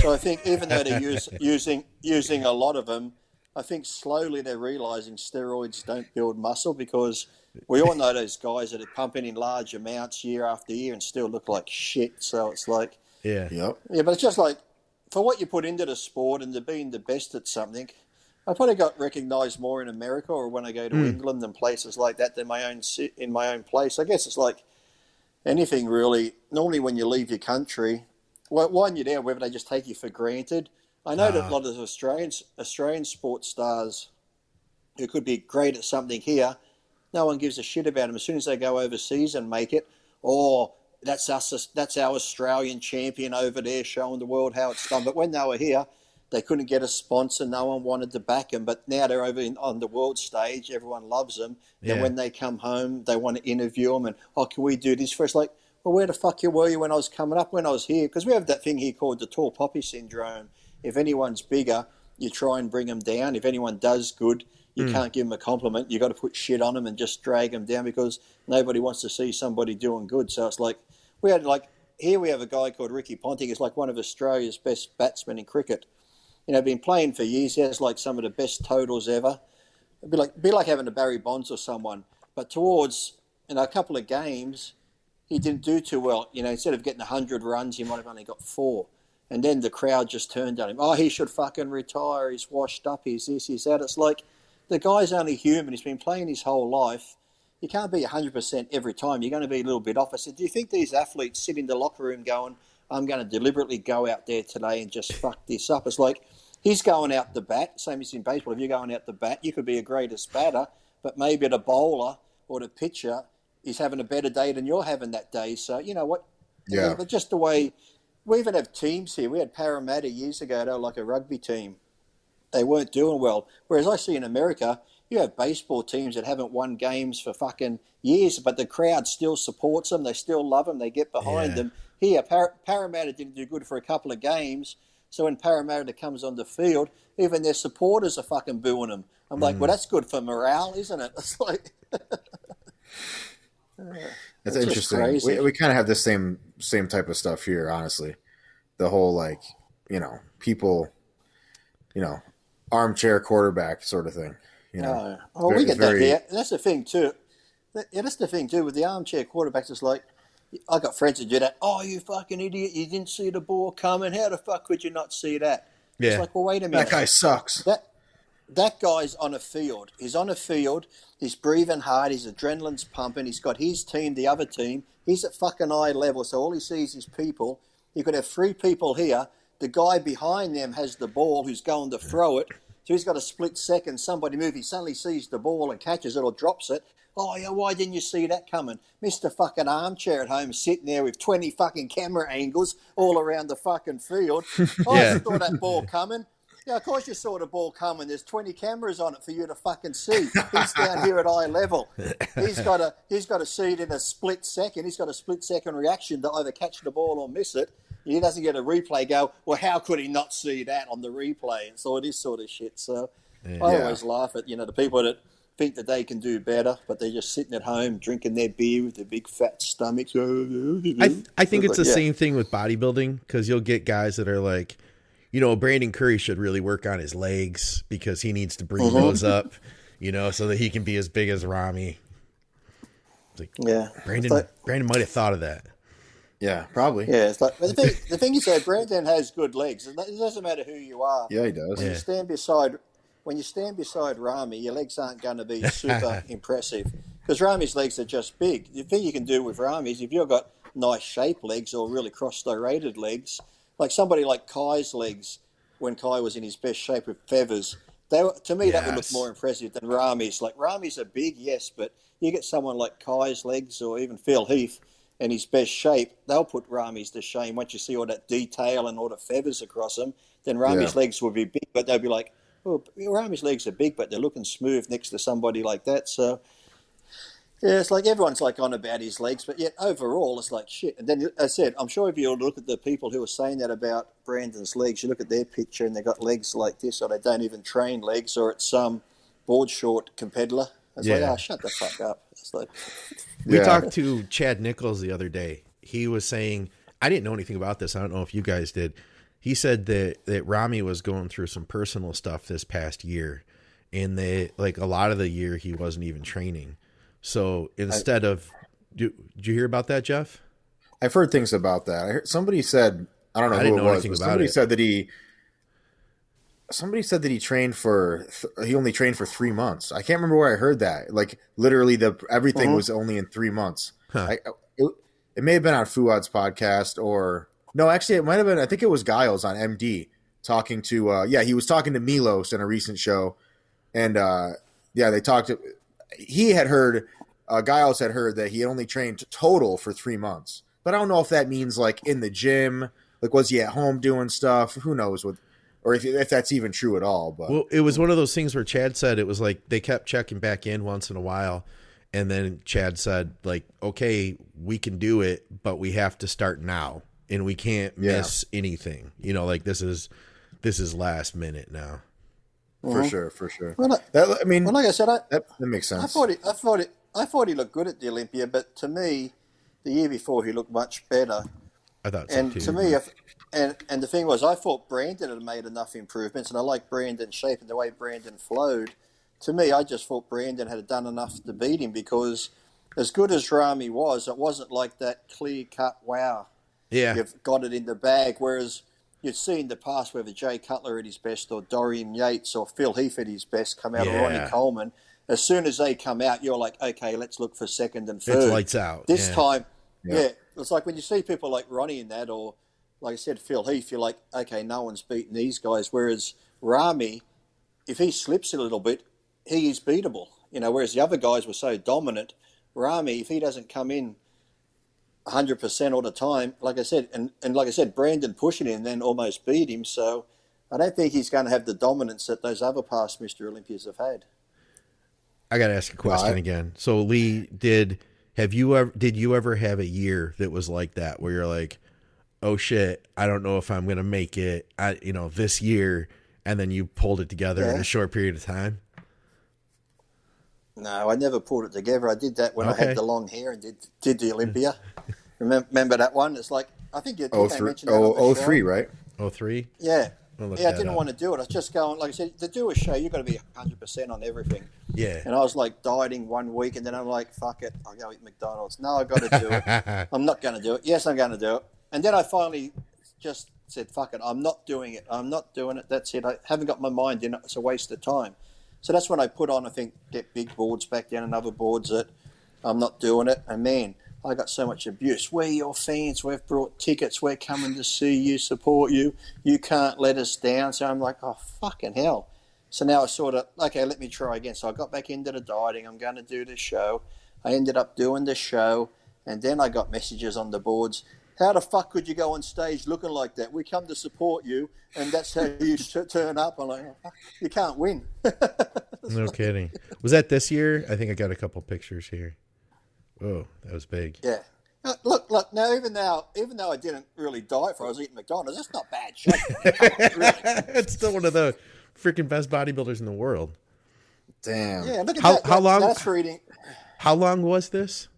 So I think even though they're use, *laughs* using using a lot of them, I think slowly they're realizing steroids don't build muscle because we all know those guys that are pumping in large amounts year after year and still look like shit. So it's like, yeah, yep. yeah, but it's just like for what you put into the sport and to being the best at something, I probably got recognised more in America or when I go to mm. England and places like that than my own in my own place. I guess it's like anything really. Normally, when you leave your country, well, one you're there, whether they just take you for granted. I know uh. that a ah. lot of Australians, Australian sports stars, who could be great at something here, no one gives a shit about them. As soon as they go overseas and make it, or oh, that's us, that's our Australian champion over there, showing the world how it's done. But when they were here they couldn't get a sponsor. No one wanted to back them. But now they're over in, on the world stage. Everyone loves them. Yeah. And when they come home, they want to interview them. And, oh, can we do this first? Like, well, where the fuck you were you when I was coming up, when I was here? Because we have that thing here called the tall poppy syndrome. If anyone's bigger, you try and bring them down. If anyone does good, you mm. can't give them a compliment. You've got to put shit on them and just drag them down because nobody wants to see somebody doing good. So it's like, we had like, here we have a guy called Ricky Ponting. He's like one of Australia's best batsmen in cricket you know, been playing for years. He has like some of the best totals ever. It'd be like be like having a Barry Bonds or someone. But towards you know a couple of games, he didn't do too well. You know, instead of getting hundred runs, he might have only got four. And then the crowd just turned on him. Oh, he should fucking retire. He's washed up. He's this. He's that. It's like the guy's only human. He's been playing his whole life. You can't be 100% every time. You're going to be a little bit off. I said, do you think these athletes sit in the locker room going, I'm going to deliberately go out there today and just fuck this up? It's like he's going out the bat, same as in baseball. If you're going out the bat, you could be a greatest batter, but maybe the bowler or the pitcher is having a better day than you're having that day. So you know what? Yeah. But just the way we even have teams here. We had Parramatta years ago. They were like a rugby team. They weren't doing well. Whereas I see in America, you have baseball teams that haven't won games for fucking years, but the crowd still supports them. They still love them. They get behind yeah. them. Here, Par- Parramatta didn't do good for a couple of games, so when Parramatta comes on the field, even their supporters are fucking booing them. I'm like, mm. well, that's good for morale, isn't it? *laughs* It's like. *laughs* That's interesting. We, we kind of have the same same type of stuff here, honestly. The whole like, you know, people, you know, armchair quarterback sort of thing. You know, oh, well, we get very... that here. That's the thing too. Yeah, that's the thing too with the armchair quarterbacks. It's like I got friends that do that. Oh, you fucking idiot! You didn't see the ball coming. How the fuck could you not see that? Yeah. It's like, well, wait a minute. That guy sucks. That that guy's on a field. He's on a field. He's breathing hard. His adrenaline's pumping. He's got his team, the other team. He's at fucking eye level, so all he sees is people. You could have three people here. The guy behind them has the ball who's going to throw it. So he's got a split second. Somebody move. He suddenly sees the ball and catches it or drops it. Oh, yeah, why didn't you see that coming? Mr. fucking armchair at home sitting there with 20 fucking camera angles all around the fucking field. *laughs* Yeah. I saw that ball *laughs* coming. Yeah, of course you saw the ball coming. There's 20 cameras on it for you to fucking see. He's down here at eye level. He's got a he's got to see it in a split second. He's got a split second reaction to either catch the ball or miss it. He doesn't get a replay. Go well. How could he not see that on the replay? And so it is sort of shit. So yeah. I always laugh at you know the people that think that they can do better, but they're just sitting at home drinking their beer with their big fat stomachs. I, th- I think it's the yeah. same thing with bodybuilding because you'll get guys that are like you know, Brandon Curry should really work on his legs because he needs to bring mm-hmm. those up, you know, so that he can be as big as Ramy. Like, yeah, Brandon. Like, Brandon might have thought of that. Yeah, probably. Yeah, it's like the *laughs* thing. the thing is, that Brandon has good legs. It doesn't matter who you are. Yeah, he does. When yeah. you stand beside, when you stand beside Ramy, your legs aren't going to be *laughs* super impressive because Ramy's legs are just big. The thing you can do with Ramy is if you've got nice shaped legs or really cross striated legs, like somebody like Kai's legs when Kai was in his best shape with feathers. They were, to me, yes. that would look more impressive than Ramy's. Like Ramy's are big, yes, but you get someone like Kai's legs or even Phil Heath in his best shape, they'll put Ramy's to shame. Once you see all that detail and all the feathers across them, then Ramy's yeah. legs will be big, but they'll be like, oh, Ramy's legs are big, but they're looking smooth next to somebody like that. So yeah, it's like everyone's like on about his legs, but yet overall it's like shit. And then I said, I'm sure if you look at the people who are saying that about Brandon's legs, you look at their picture and they've got legs like this, or they don't even train legs, or it's some board short competitor. It's yeah. like, oh, shut the fuck up. It's like, *laughs* we yeah. talked to Chad Nichols the other day. He was saying, I didn't know anything about this. I don't know if you guys did. He said that that Ramy was going through some personal stuff this past year, and they like a lot of the year he wasn't even training so instead I, of, do, did you hear about that, Jeff? I've heard things about that. I heard somebody said I don't know I who it know was, but somebody it. said that he somebody said that he trained for th- he only trained for three months. I can't remember where I heard that. Like literally, the everything uh-huh. was only in three months. Huh. I, it, it, may have been on Fouad's podcast or no, actually, it might have been. I think it was Giles on MD talking to. Uh, yeah, he was talking to Milos in a recent show, and uh, yeah, they talked. He had heard uh, Giles had heard that he only trained total for three months. But I don't know if that means like in the gym, like was he at home doing stuff? Who knows what, or if if that's even true at all. But well, it was one of those things where Chad said it was like they kept checking back in once in a while, and then Chad said like, okay, we can do it, but we have to start now, and we can't yeah. miss anything. You know, like this is this is last minute now. For mm-hmm. sure, for sure. Well, that, I mean, well, like I said, I, that, that makes sense. I thought it, I thought it, I thought he looked good at the Olympia, but to me, the year before he looked much better. I thought so and too. to me, if, and and the thing was, I thought Brandon had made enough improvements, and I like Brandon's shape and the way Brandon flowed. To me, I just thought Brandon had done enough to beat him because, as good as Ramy was, it wasn't like that clear cut wow. Yeah, you've got it in the bag. Whereas you'd see in the past whether Jay Cutler at his best or Dorian Yates or Phil Heath at his best come out yeah. of Ronnie Coleman as soon as they come out, you're like, okay, let's look for second and third. It's lights out. This yeah. time, yeah. yeah. it's like when you see people like Ronnie in that, or like I said, Phil Heath, you're like, okay, no one's beaten these guys. Whereas Ramy, if he slips a little bit, he is beatable. You know, whereas the other guys were so dominant. Ramy, if he doesn't come in 100% all the time, like I said, and, and like I said, Brandon pushing him then almost beat him. So I don't think he's going to have the dominance that those other past Mr. Olympias have had. I got to ask a question I, again. So Lee, did have you ever did you ever have a year that was like that where you're like, oh shit, I don't know if I'm gonna make it. I you know this year, and then you pulled it together yeah. in a short period of time. No, I never pulled it together. I did that when okay. I had the long hair and did did the hmm. Olympia. remember, remember that one? It's like I think you, oh, three, oh, oh three, right? Oh three. Yeah, yeah. I didn't up. want to do it. I was just going, like I said, to do a show, you've got to be hundred percent on everything. Yeah. And I was like dieting one week, and then I'm like, fuck it, I'll go eat McDonald's. No, I've got to do it. *laughs* I'm not going to do it. Yes, I'm going to do it. And then I finally just said, fuck it, I'm not doing it. I'm not doing it. That's it. I haven't got my mind in it. It's a waste of time. So that's when I put on, I think, get big boards back down and other boards that I'm not doing it. And man, I got so much abuse. We're your fans. We've brought tickets. We're coming to see you, support you. You can't let us down. So I'm like, oh, fucking hell. So now I sort of, okay, let me try again. So I got back into the dieting. I'm going to do the show. I ended up doing the show. And then I got messages on the boards how the fuck could you go on stage looking like that? We come to support you, and that's how you *laughs* turn up. I'm like, oh, you can't win. *laughs* no kidding. Was that this year? I think I got a couple pictures here. Oh, that was big. Yeah. Uh, look, look. Now, even now, even though I didn't really diet for, I was eating McDonald's. That's not bad shape. *laughs* really. it's still one of the freaking best bodybuilders in the world. Damn. Yeah. Look at how, that. How long? That's for eating. *sighs* How long was this?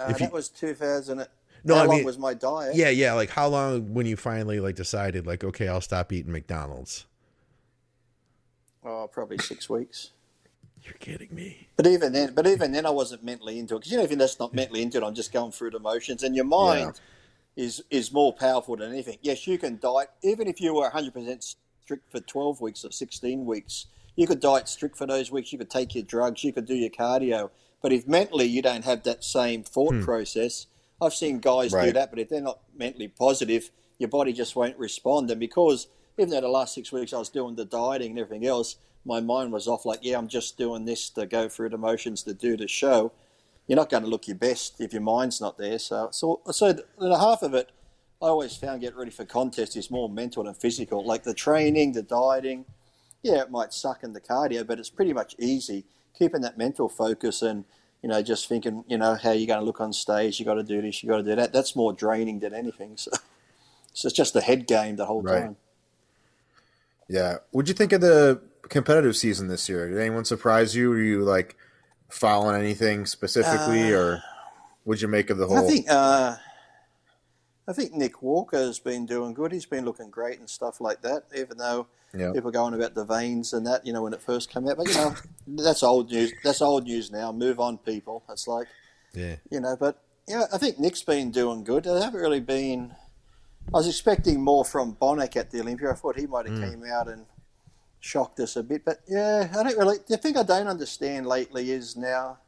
Uh, you, that was 2000. No, how I long mean, was my diet? Yeah, yeah. Like how long when you finally like decided like okay, I'll stop eating McDonald's. Oh, probably six weeks. You're kidding me. But even then, but even then, I wasn't mentally into it because you know, if you're not mentally into it, I'm just going through the motions, and your mind yeah. is is more powerful than anything. Yes, you can diet even if you were 100 percent strict for 12 weeks or 16 weeks. You could diet strict for those weeks. You could take your drugs. You could do your cardio. But if mentally you don't have that same thought hmm. process, I've seen guys right. do that, but if they're not mentally positive, your body just won't respond. And because even though the last six weeks I was doing the dieting and everything else, my mind was off like, yeah, I'm just doing this to go through the motions to do the show. You're not going to look your best if your mind's not there. So, so, so the half of it, I always found get ready for contest is more mental than physical. Like the training, the dieting, yeah, it might suck in the cardio, but it's pretty much easy keeping that mental focus and you know just thinking you know how you're going to look on stage you got to do this you got to do that. That's more draining than anything so, so *laughs* it's just a head game the whole right. time. Yeah. What'd you think of the competitive season this year? Did anyone surprise you? Were you like following anything specifically uh, or what'd you make of the whole i think uh, I think Nick Walker has been doing good. He's been looking great and stuff like that. Even though Yep. People going about the veins and that, you know, when it first came out. But you know, *laughs* that's old news. That's old news now. Move on, people. It's like, yeah, you know. But yeah, I think Nick's been doing good. They haven't really been. I was expecting more from Bonac at the Olympia. I thought he might have mm. came out and shocked us a bit. But yeah, I don't really. The thing I don't understand lately is now,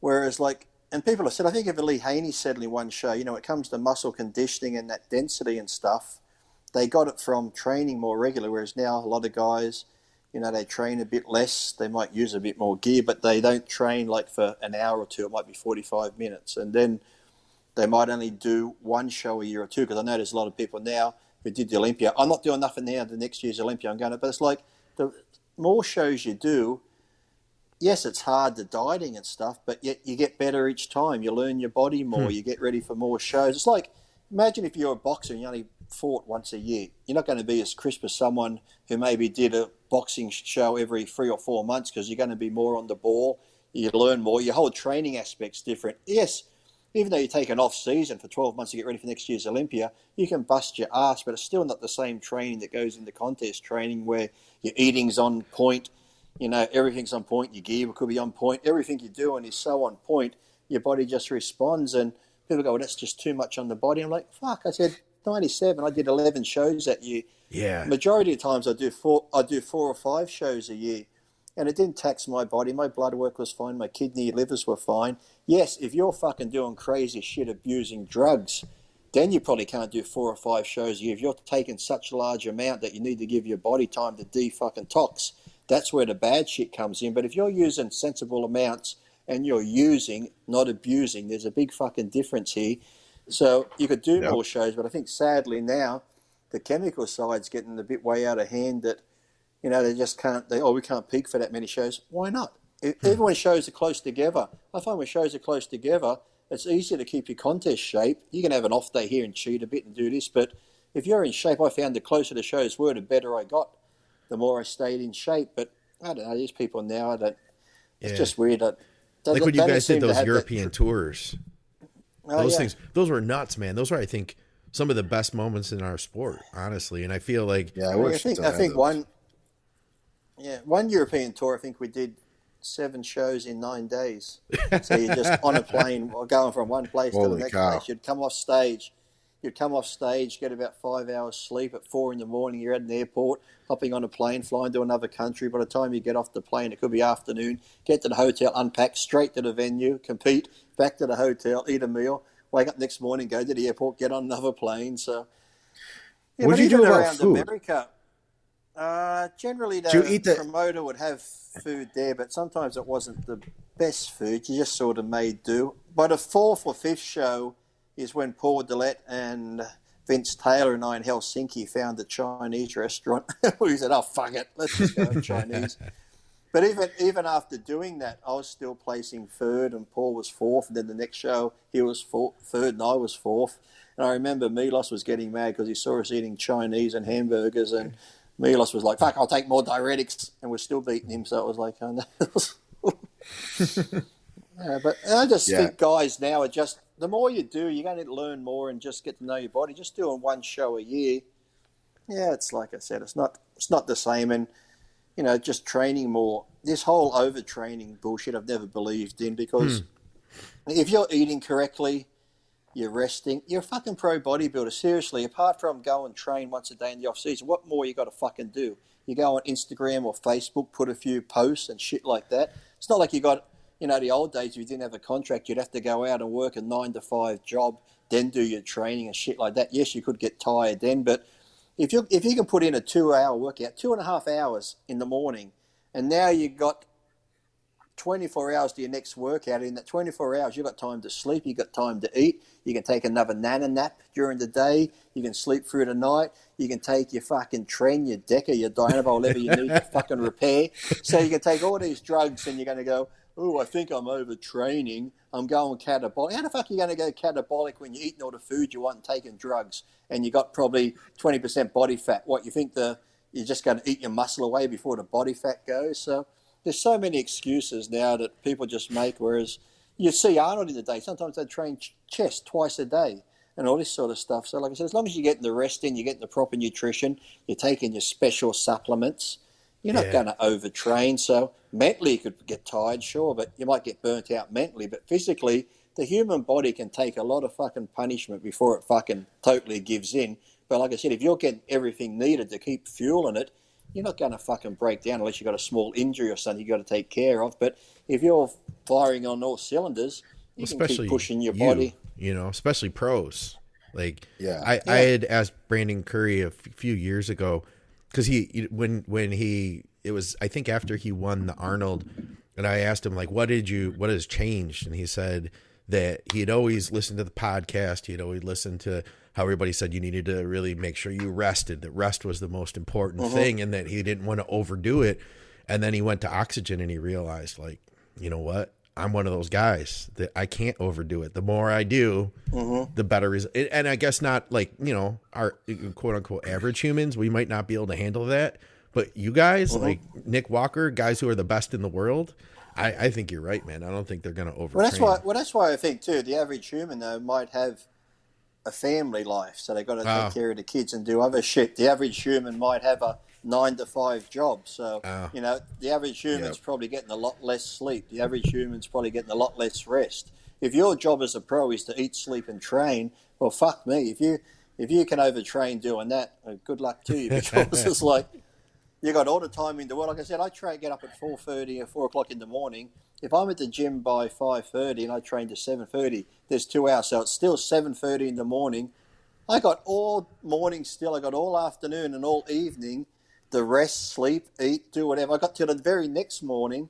whereas like, and people have said, I think if Lee Haney said in one show, you know, it comes to muscle conditioning and that density and stuff they got it from training more regularly, whereas now a lot of guys, you know, they train a bit less. They might use a bit more gear, but they don't train like for an hour or two. It might be 45 minutes. And then they might only do one show a year or two, because I know there's a lot of people now who did the Olympia. I'm not doing nothing now. The next year's Olympia, I'm going to, but it's like the more shows you do, yes, it's hard the dieting and stuff, but yet you get better each time. You learn your body more. Hmm. You get ready for more shows. It's like imagine if you're a boxer and you only fought once a year. You're not going to be as crisp as someone who maybe did a boxing show every three or four months because you're going to be more on the ball. You learn more. Your whole training aspect's different. Yes, even though you take an off season for 12 months to get ready for next year's Olympia, you can bust your ass, but it's still not the same training that goes into contest training where your eating's on point, you know, everything's on point, your gear could be on point, everything you're doing is so on point, your body just responds. And people go, well, that's just too much on the body. I'm like, fuck. I said, 97, I did 11 shows that year. Yeah. Majority of times I do four, I do four or five shows a year. And it didn't tax my body. My blood work was fine. My kidney, livers were fine. Yes, if you're fucking doing crazy shit, abusing drugs, then you probably can't do four or five shows a year. If you're taking such a large amount that you need to give your body time to de fucking tox, that's where the bad shit comes in. But if you're using sensible amounts and you're using, not abusing, there's a big fucking difference here. So you could do yep. more shows, but I think sadly now the chemical side's getting a bit way out of hand. That you know they just can't. They oh we can't peak for that many shows. Why not? If, hmm. Even when shows are close together, I find when shows are close together, it's easier to keep your contest shape. You can have an off day here and cheat a bit and do this, but if you're in shape, I found the closer the shows were, the better I got. The more I stayed in shape, but I don't know these people now. I don't. It's yeah. just weird. I, like when you guys did those European that... tours. Oh, those yeah. things, those were nuts, man. Those were, I think, some of the best moments in our sport, honestly. And I feel like, yeah, I, I, I think, I think one, yeah, one European tour. I think we did seven shows in nine days. So you're just *laughs* on a plane, going from one place Holy to the next cow. place. You'd come off stage, you'd come off stage, get about five hours sleep at four in the morning. You're at an airport, hopping on a plane, flying to another country. By the time you get off the plane, it could be afternoon. Get to the hotel, unpack, straight to the venue, compete, back to the hotel, eat a meal, wake up next morning, go to the airport, get on another plane. So, yeah, what do you do about food? America, uh, generally, the, the promoter would have food there, but sometimes it wasn't the best food. You just sort of made do. By the fourth or fifth show is when Paul Dillett and Vince Taylor and I in Helsinki found a Chinese restaurant. *laughs* we said, "Oh fuck it, let's just go *laughs* Chinese." but even even after doing that, I was still placing third, and Paul was fourth. And then the next show, he was four, third, and I was fourth. And I remember Milos was getting mad because he saw us eating Chinese and hamburgers, and Milos was like, "Fuck, I'll take more diuretics," and we're still beating him. So it was like, *laughs* oh, no. yeah, but I just yeah. think guys now are just the more you do, you're going to learn more and just get to know your body. Just doing one show a year, yeah, it's like I said, it's not it's not the same. And you know, just training more. This whole overtraining bullshit, I've never believed in because hmm. if you're eating correctly, you're resting. You're a fucking pro bodybuilder. Seriously, apart from go and train once a day in the off season, what more you got to fucking do? You go on Instagram or Facebook, put a few posts and shit like that. It's not like you got, you know, the old days if you didn't have a contract, you'd have to go out and work a nine to five job, then do your training and shit like that. Yes, you could get tired then, but if you if you can put in a two hour workout, two and a half hours in the morning, and now you've got 24 hours to your next workout. In that 24 hours, you've got time to sleep, you've got time to eat. You can take another nana nap during the day. You can sleep through the night. You can take your fucking Tren, your Deca, your Dynamo, whatever you need to *laughs* fucking repair. So you can take all these drugs and you're going to go, oh, I think I'm overtraining. I'm going catabolic. How the fuck are you going to go catabolic when you're eating all the food you want and taking drugs and you got probably 20% body fat? What, you think the you're just going to eat your muscle away before the body fat goes? So there's so many excuses now that people just make. Whereas you see Arnold in the day, sometimes they train chest twice a day and all this sort of stuff. So, like I said, as long as you're getting the rest in, you're getting the proper nutrition, you're taking your special supplements, you're not yeah. going to overtrain. So, mentally, you could get tired, sure, but you might get burnt out mentally. But physically, the human body can take a lot of fucking punishment before it fucking totally gives in. But like I said, if you're getting everything needed to keep fueling it, you're not going to fucking break down unless you've got a small injury or something you've got to take care of. But if you're firing on all cylinders, you especially can keep pushing your you, body. You know, especially pros. Like, yeah, I, yeah. I had asked Brandon Curry a f- few years ago because he when when he it was I think after he won the Arnold, and I asked him like, what did you what has changed, and he said that he had always listened to the podcast, he had always listened to how everybody said you needed to really make sure you rested, that rest was the most important uh-huh. thing, and that he didn't want to overdo it. And then he went to oxygen and he realized, like, you know what? I'm one of those guys that I can't overdo it. The more I do, uh-huh. the better is. And I guess not like you know our quote unquote average humans. We might not be able to handle that, but you guys uh-huh. like Nick Walker, guys who are the best in the world. I, I think you're right, man. I don't think they're going to over. Well, that's why. Well, that's why I think too. The average human though might have a family life, so they've got to take oh. care of the kids and do other shit. The average human might have a nine to five job, so oh. you know the average human's yep. probably getting a lot less sleep. The average human's probably getting a lot less rest. If your job as a pro is to eat, sleep, and train, well, fuck me. If you if you can overtrain doing that, uh, good luck to you because it's *laughs* like you got all the time in the world. Like I said, I try get up at four thirty or four o'clock in the morning if I'm at the gym by five thirty and I train to seven thirty, there's two hours, so it's still seven thirty in the morning. I got all morning still. I got all afternoon and all evening to rest, sleep, eat, do whatever. I got to the very next morning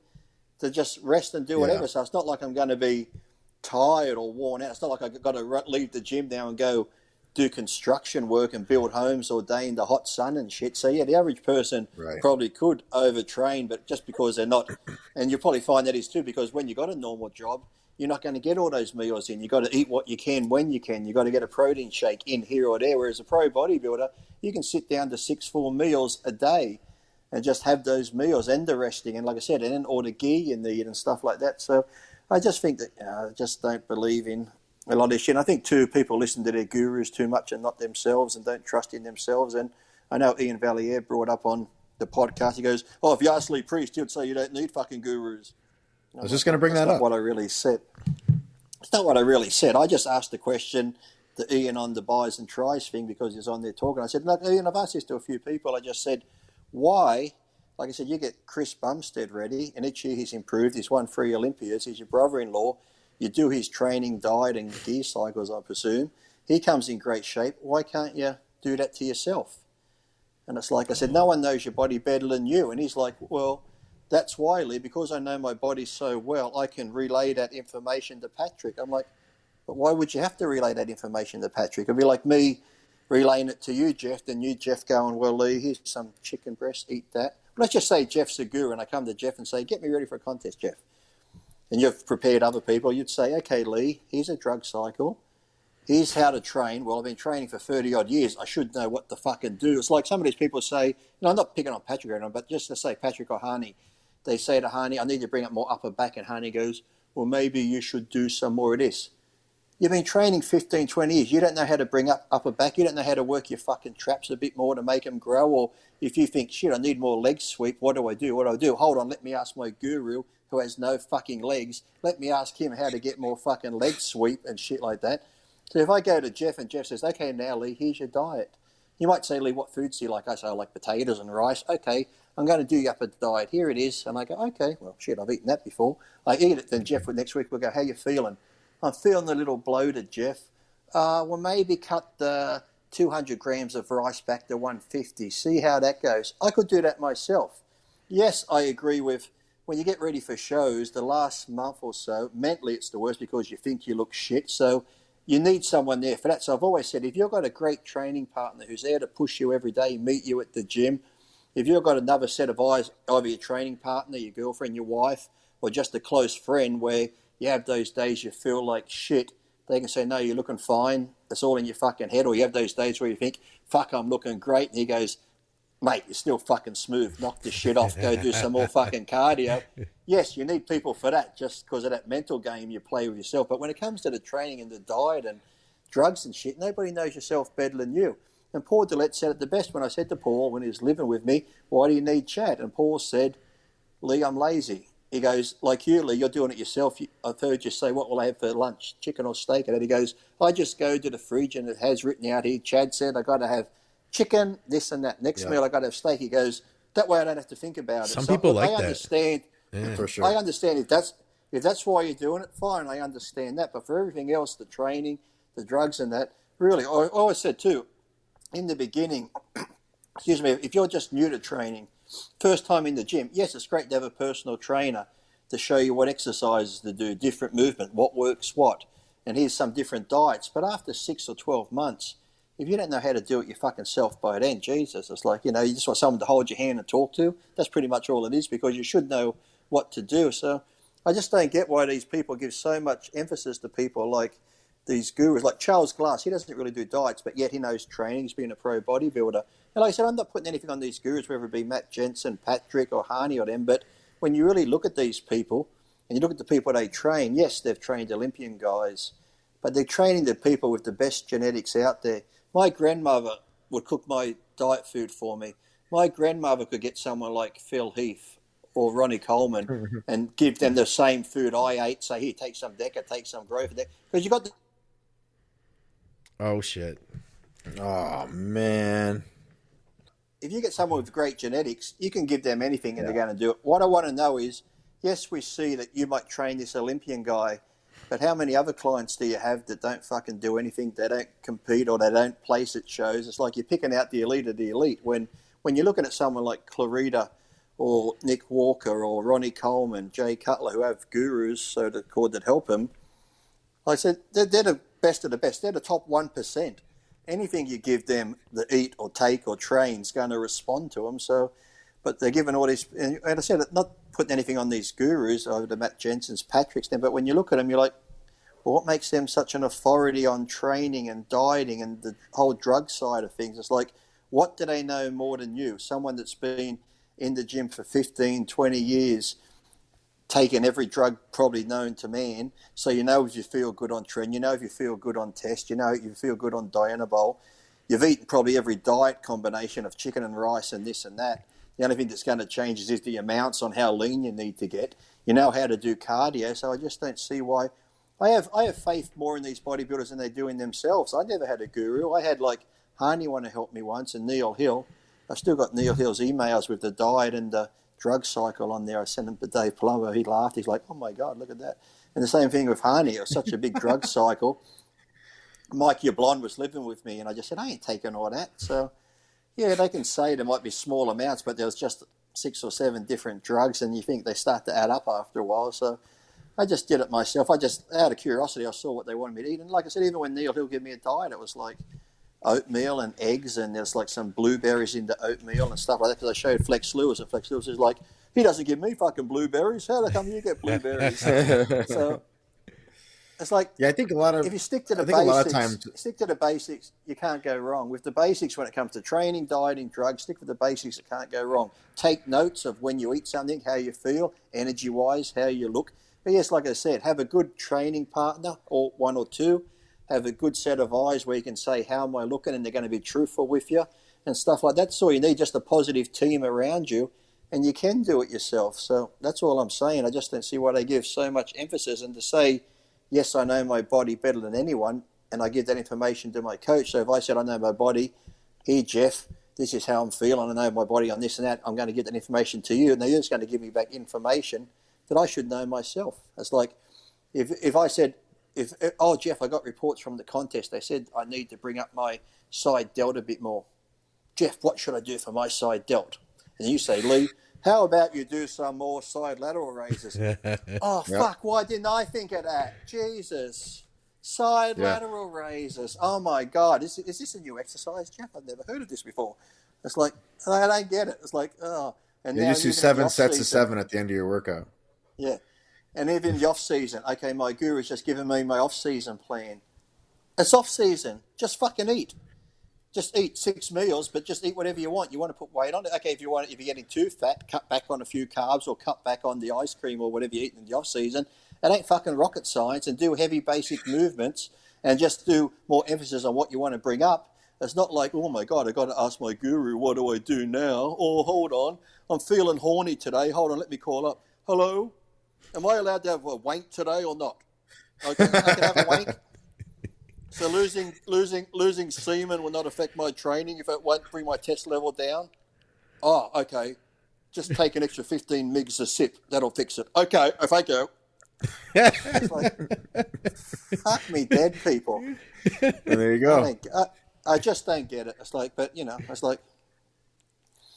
to just rest and do whatever. Yeah. So it's not like I'm going to be tired or worn out. It's not like I've got to leave the gym now and go do construction work and build homes all day in the hot sun and shit. So yeah, the average person right. probably could overtrain, but just because they're not, and you'll probably find that is too because when you got a normal job, you're not going to get all those meals in. You've got to eat what you can when you can. You've got to get a protein shake in here or there. Whereas a pro bodybuilder, you can sit down to six, four meals a day, and just have those meals and the resting. And like I said, and then all the gear you need and stuff like that. So I just think that you know, I just don't believe in a lot of shit. And I think too, people listen to their gurus too much and not themselves, and don't trust in themselves. And I know Ian Valliere brought up on the podcast. He goes, "Oh, if you ask Lee Priest, he'd say you don't need fucking gurus." I was just going to bring that up. What I really said. It's not what I really said. I just asked the question the Ian on the buys and tries thing because he's on there talking. I said, "Look, Ian, I've asked this to a few people. I just said, why?" Like I said, you get Chris Bumstead ready, and each year he's improved. He's won three Olympias. He's your brother-in-law. You do his training, diet, and gear cycles, I presume. He comes in great shape. Why can't you do that to yourself? And it's like I said, no one knows your body better than you. And he's like, well, that's why, Lee, because I know my body so well, I can relay that information to Patrick. I'm like, but why would you have to relay that information to Patrick? It'd be like me relaying it to you, Jeff, then you, Jeff, going, well, Lee, here's some chicken breast, eat that. Let's just say Jeff's a guru, and I come to Jeff and say, get me ready for a contest, Jeff. And you've prepared other people. You'd say, okay, Lee, here's a drug cycle. Here's how to train. Well, I've been training for 30 odd years. I should know what to fucking do. It's like some of these people say, you know, I'm not picking on Patrick or anything, but just to say Patrick or Hani, they say to Hani, I need to bring up more upper back. And Hani goes, well, maybe you should do some more of this. You've been training 15, 20 years. You don't know how to bring up upper back. You don't know how to work your fucking traps a bit more to make them grow. Or if you think, shit, I need more leg sweep, what do I do? What do I do? Hold on, let me ask my guru who has no fucking legs. Let me ask him how to get more fucking leg sweep and shit like that. So if I go to Jeff and Jeff says, okay, now Lee, here's your diet. You might say, Lee, what foods do you like? I say, I like potatoes and rice. Okay, I'm going to do you up a diet. Here it is. And I go, okay, well, shit, I've eaten that before. I eat it. Then Jeff, next week, we'll go, how you feeling? I'm feeling a little bloated, Jeff. Uh, well, maybe cut the 200 grams of rice back to 150. See how that goes. I could do that myself. Yes, I agree with when you get ready for shows, the last month or so, mentally it's the worst because you think you look shit. So you need someone there for that. So I've always said if you've got a great training partner who's there to push you every day, meet you at the gym, if you've got another set of eyes, either your training partner, your girlfriend, your wife, or just a close friend where you have those days you feel like shit, they can say, No, you're looking fine. It's all in your fucking head. Or you have those days where you think, Fuck, I'm looking great. And he goes, Mate, you're still fucking smooth. Knock this shit off. Go do some more fucking cardio. *laughs* Yes, you need people for that just because of that mental game you play with yourself. But when it comes to the training and the diet and drugs and shit, nobody knows yourself better than you. And Paul Dillett said it the best when I said to Paul when he was living with me, Why do you need Chad? And Paul said, Lee, I'm lazy. He goes, like you, Lee, you're doing it yourself. I've heard you say, what will I have for lunch, chicken or steak? And he goes, I just go to the fridge and it has written out here, Chad said, i got to have chicken, this and that. Next yeah. meal, I got to have steak. He goes, that way I don't have to think about it. Some people like I that. Understand, yeah. For sure. I understand if that's if that's why you're doing it, fine. I understand that. But for everything else, the training, the drugs, and that, really, I always said too, in the beginning, *clears throat* excuse me, if you're just new to training, first time in the gym, yes, it's great to have a personal trainer to show you what exercises to do, different movement, what works what, and here's some different diets. But after six or 12 months, if you don't know how to do it your fucking self by then, Jesus, it's like, you know, you just want someone to hold your hand and talk to. That's pretty much all it is because you should know what to do. So I just don't get why these people give so much emphasis to people like these gurus, like Charles Glass. He doesn't really do diets, but yet he knows training. He's been a pro bodybuilder. And like I said, I'm not putting anything on these gurus, whether it be Matt Jansen, Patrick, or Hani or them, but when you really look at these people and you look at the people they train, yes, they've trained Olympian guys, but they're training the people with the best genetics out there. My grandmother would cook my diet food for me. My grandmother could get someone like Phil Heath or Ronnie Coleman *laughs* and give them the same food I ate. Say, here, take some Deca, take some Growth, because you've got. The- oh shit! Oh man! if you get someone with great genetics, you can give them anything and yeah. they're going to do it. What I want to know is, yes, we see that you might train this Olympian guy, but how many other clients do you have that don't fucking do anything? They don't compete or they don't place at shows. It's like you're picking out the elite of the elite. When when you're looking at someone like Clarida or Nick Walker or Ronnie Coleman, Jay Cutler, who have gurus, so to call that help them, like I said they're, they're the best of the best. They're the top one percent anything you give them the eat or take or train is going to respond to them. So, but they're given all these, and I said, not putting anything on these gurus over the Matt Jansen's, Patrick's, them, but when you look at them, you're like, well, what makes them such an authority on training and dieting and the whole drug side of things? It's like, what do they know more than you? Someone that's been in the gym for 15, 20 years, taken every drug probably known to man. So you know if you feel good on tren, you know if you feel good on test, you know if you feel good on Dianabol. You've eaten probably every diet combination of chicken and rice and this and that. The only thing that's going to change is, is the amounts on how lean you need to get. You know how to do cardio, so I just don't see why. I have I have faith more in these bodybuilders than they do in themselves. I never had a guru. I had like Harney want to help me once and Neil Hill. I've still got Neil Hill's emails with the diet and the drug cycle on there. I sent him to Dave Palumbo. He laughed. He's like, oh my God, look at that. And the same thing with Harney. It was such a big drug *laughs* cycle. Mike your blonde was living with me, and I just said, I ain't taking all that. So, yeah, they can say there might be small amounts, but there was just six or seven different drugs, and you think they start to add up after a while. So, I just did it myself. I just, out of curiosity, I saw what they wanted me to eat. And like I said, even when Neil Hill give me a diet, it was like oatmeal and eggs, and there's like some blueberries in the oatmeal and stuff like that. Because I showed Flex Lewis, and Flex Lewis is like, he doesn't give me fucking blueberries. How the come you get blueberries? *laughs* so it's like yeah, I think a lot of if you stick to the basics, a lot of times stick to the basics, you can't go wrong with the basics when it comes to training, dieting, drugs. Stick with the basics; it can't go wrong. Take notes of when you eat something, how you feel, energy wise, how you look. But yes, like I said, have a good training partner or one or two have a good set of eyes where you can say, How am I looking? and they're going to be truthful with you and stuff like that. All you need, just a positive team around you, and you can do it yourself. So that's all I'm saying. I just don't see why they give so much emphasis and to say, Yes, I know my body better than anyone, and I give that information to my coach. So if I said, I know my body, here, Jeff, this is how I'm feeling, I know my body on this and that, I'm going to give that information to you, and they're just going to give me back information that I should know myself. It's like, if, if I said, if oh Jeff, I got reports from the contest. They said I need to bring up my side delt a bit more. Jeff, what should I do for my side delt? And you say, Lee, how about you do some more side lateral raises? *laughs* oh yep. fuck! Why didn't I think of that? Jesus, side yeah. lateral raises. Oh my god, is is this a new exercise, Jeff? I've never heard of this before. It's like I don't get it. It's like oh, and you just do seven sets of seven at the end of your workout. Yeah, and even the off season, okay, my guru's just given me my off season plan. It's off season. Just fucking eat. Just eat six meals, but just eat whatever you want. You want to put weight on it. Okay, if you want, if you're getting too fat, cut back on a few carbs or cut back on the ice cream or whatever you eat in the off season. It ain't fucking rocket science. And do heavy basic movements and just do more emphasis on what you want to bring up. It's not like, oh my god, I got to ask my guru, what do I do now? Oh, hold on, I'm feeling horny today. Hold on, let me call up. Hello, Am I allowed to have a wank today or not? Okay, I can have a wank. *laughs* So losing losing losing semen will not affect my training if it won't bring my test level down. Oh, okay. Just take an extra fifteen migs a sip. That'll fix it. Okay, if I go. like, *laughs* fuck me, dead people. there you go. I, I, I, just don't get it. It's like, but you know, it's like.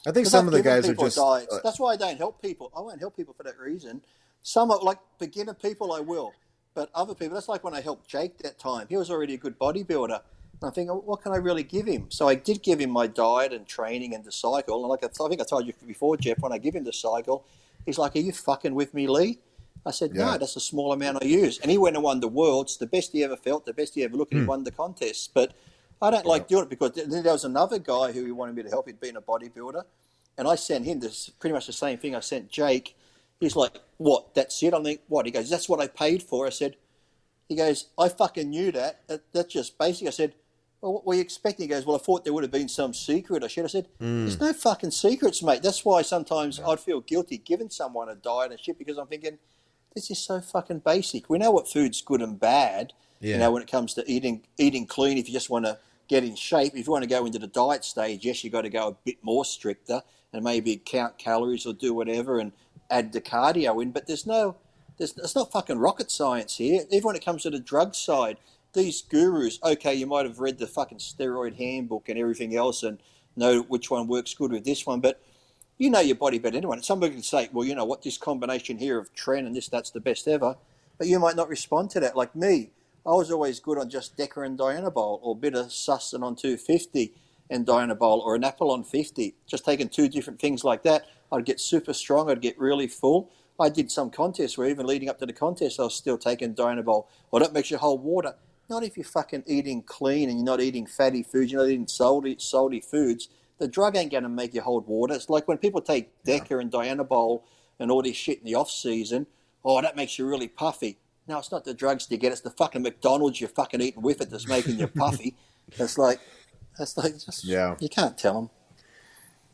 I think some of the guys are just. Diets. Uh, That's why I don't help people. I won't help people for that reason. Some are like beginner people, I will, but other people, that's like when I helped Jake that time. He was already a good bodybuilder. And I think, what can I really give him? So I did give him my diet and training and the cycle. And like I, I think I told you before, Jeff, when I give him the cycle, he's like, "Are you fucking with me, Lee?" I said, yeah. "No, that's a small amount I use." And he went and won the worlds, the best he ever felt, the best he ever looked. And mm. he hmm. won the contest. But I don't like doing it because then there was another guy who he wanted me to help. He'd been a bodybuilder, and I sent him this pretty much the same thing I sent Jake He's like, what? That's it? I think, what? He goes, that's what I paid for. I said, he goes, I fucking knew that. that that's just basic. I said, well, what were you expecting? He goes, well, I thought there would have been some secret. I should have said, mm. there's no fucking secrets, mate. That's why sometimes I'd feel guilty giving someone a diet and shit because I'm thinking, this is so fucking basic. We know what food's good and bad. Yeah. You know, when it comes to eating eating clean, if you just want to get in shape, if you want to go into the diet stage, yes, you've got to go a bit more stricter and maybe count calories or do whatever and add the cardio in, but there's no, there's, it's not fucking rocket science here. Even when it comes to the drug side, these gurus, okay, you might have read the fucking steroid handbook and everything else and know which one works good with this one, but you know your body better than anyone. Somebody can say, well, you know what, this combination here of tren and this, that's the best ever, but you might not respond to that. Like me, I was always good on just Deca and Dianabol or a bit of Sustanon 250 and Dianabol or Anapolon 50, just taking two different things like that. I'd get super strong. I'd get really full. I did some contests where even leading up to the contest, I was still taking Dianabol. Well, oh, that makes you hold water. Not if you're fucking eating clean and you're not eating fatty foods, you're not eating salty, salty foods. The drug ain't going to make you hold water. It's like when people take Deca yeah. and Dianabol and all this shit in the off season. Oh, that makes you really puffy. No, it's not the drugs you get. It's the fucking McDonald's you're fucking eating with it that's making you puffy. *laughs* it's like, that's like just yeah. You can't tell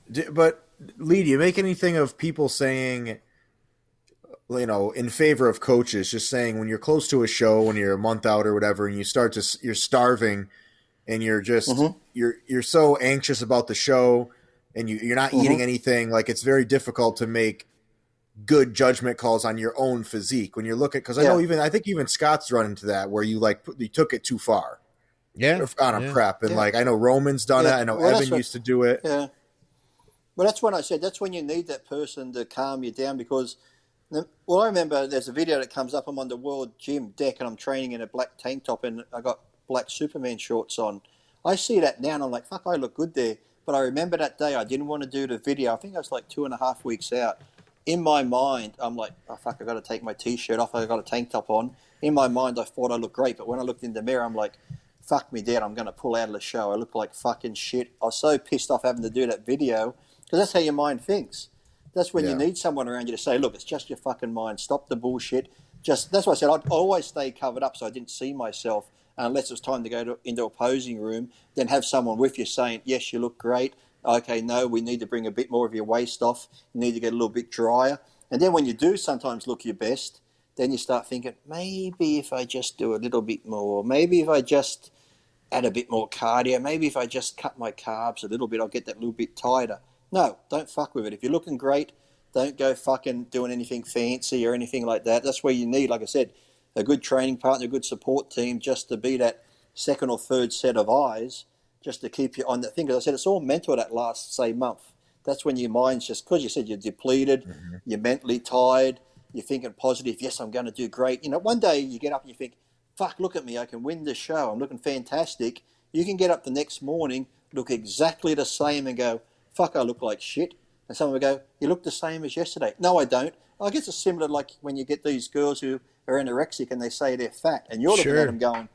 them. But Lee, do you make anything of people saying? you know, in favor of coaches, just saying when you're close to a show, when you're a month out or whatever, and you start to you're starving, and you're just mm-hmm. you're you're so anxious about the show, and you you're not mm-hmm. eating anything. Like it's very difficult to make good judgment calls on your own physique when you're looking. Because I yeah. know even I think even Scott's run into that where you like you took it too far. Yeah, on a yeah. prep, and yeah. like I know Roman's done it. I know well, Evan what, used to do it. Yeah. Well, that's when I said that's when you need that person to calm you down because well, I remember there's a video that comes up. I'm on the World Gym deck and I'm training in a black tank top and I got black Superman shorts on. I see that now and I'm like, fuck, I look good there. But I remember that day I didn't want to do the video. I think I was like two and a half weeks out. In my mind, I'm like, oh fuck, I've got to take my t-shirt off. I got a tank top on. In my mind, I thought I looked great, but when I looked in the mirror, I'm like, fuck me, dead. I'm going to pull out of the show. I look like fucking shit. I was so pissed off having to do that video because that's how your mind thinks. That's when yeah. you need someone around you to say, look, it's just your fucking mind. Stop the bullshit. Just that's why I said I'd always stay covered up so I didn't see myself unless it was time to go to, into a posing room. Then have someone with you saying, yes, you look great. Okay, no, we need to bring a bit more of your waist off. You need to get a little bit drier. And then when you do sometimes look your best, then you start thinking, maybe if I just do a little bit more, maybe if I just add a bit more cardio, maybe if I just cut my carbs a little bit, I'll get that little bit tighter. No, don't fuck with it. If you're looking great, don't go fucking doing anything fancy or anything like that. That's where you need, like I said, a good training partner, a good support team, just to be that second or third set of eyes, just to keep you on that thing. Because I said it's all mental that last say month. That's when your mind's just because you said you're depleted, mm-hmm. you're mentally tired, you're thinking positive. Yes, I'm going to do great. You know, one day you get up and you think, "Fuck, look at me! I can win this show. I'm looking fantastic." You can get up the next morning, look exactly the same, and go, fuck, I look like shit. And someone would go, you look the same as yesterday. No, I don't. I guess it's similar like when you get these girls who are anorexic and they say they're fat, and you're looking sure. at them going,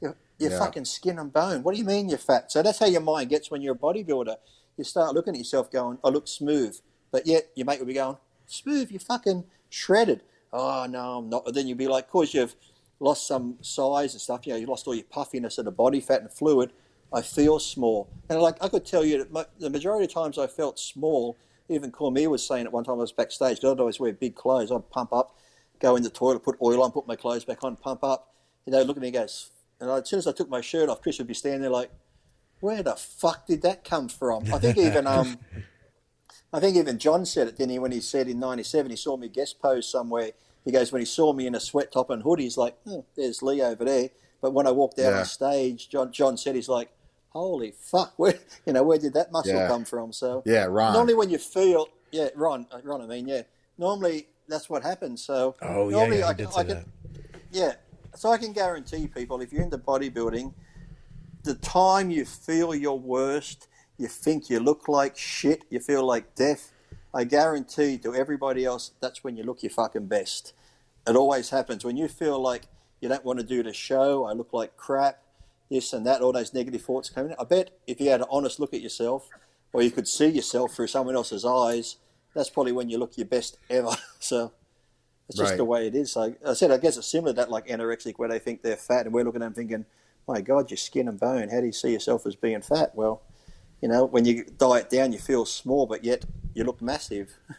you're, you're yeah. fucking skin and bone. What do you mean you're fat? So that's how your mind gets when you're a bodybuilder. You start looking at yourself going, I look smooth. But yet your mate will be going, smooth, you're fucking shredded. Oh, no, I'm not. And then you'll be like, because you've lost some size and stuff, you know, you lost all your puffiness and the body fat and fluid I feel small. And like I could tell you that my, the majority of times I felt small. Even Cormier was saying at one time I was backstage, I'd always wear big clothes. I'd pump up, go in the toilet, put oil on, put my clothes back on, pump up. You know, look at me and goes, and as soon as I took my shirt off, Chris would be standing there like, where the fuck did that come from? I think even *laughs* um, I think even John said it, didn't he? When he said in '97 he saw me guest pose somewhere. He goes when he saw me in a sweat top and hoodie, he's like, oh, "There's Lee over there." But when I walked out yeah. on stage, John John said he's like, holy fuck, where you know where did that muscle yeah. come from? So yeah, Ron. Normally when you feel yeah, Ron, uh, Ron, I mean yeah, normally that's what happens. So oh normally yeah, yeah, I, I can, yeah, so I can guarantee people if you're into bodybuilding, the time you feel your worst, you think you look like shit, you feel like death. I guarantee to everybody else, that's when you look your fucking best. It always happens when you feel like you don't want to do the show. I look like crap this and that, all those negative thoughts coming in. I bet if you had an honest look at yourself, or you could see yourself through someone else's eyes, that's probably when you look your best ever. *laughs* so it's just right. the way it is. So I said, I guess it's similar to that, like anorexic, where they think they're fat, and we're looking at them thinking, my God, you're skin and bone. How do you see yourself as being fat? Well, you know, when you diet down, you feel small, but yet you look massive. *laughs*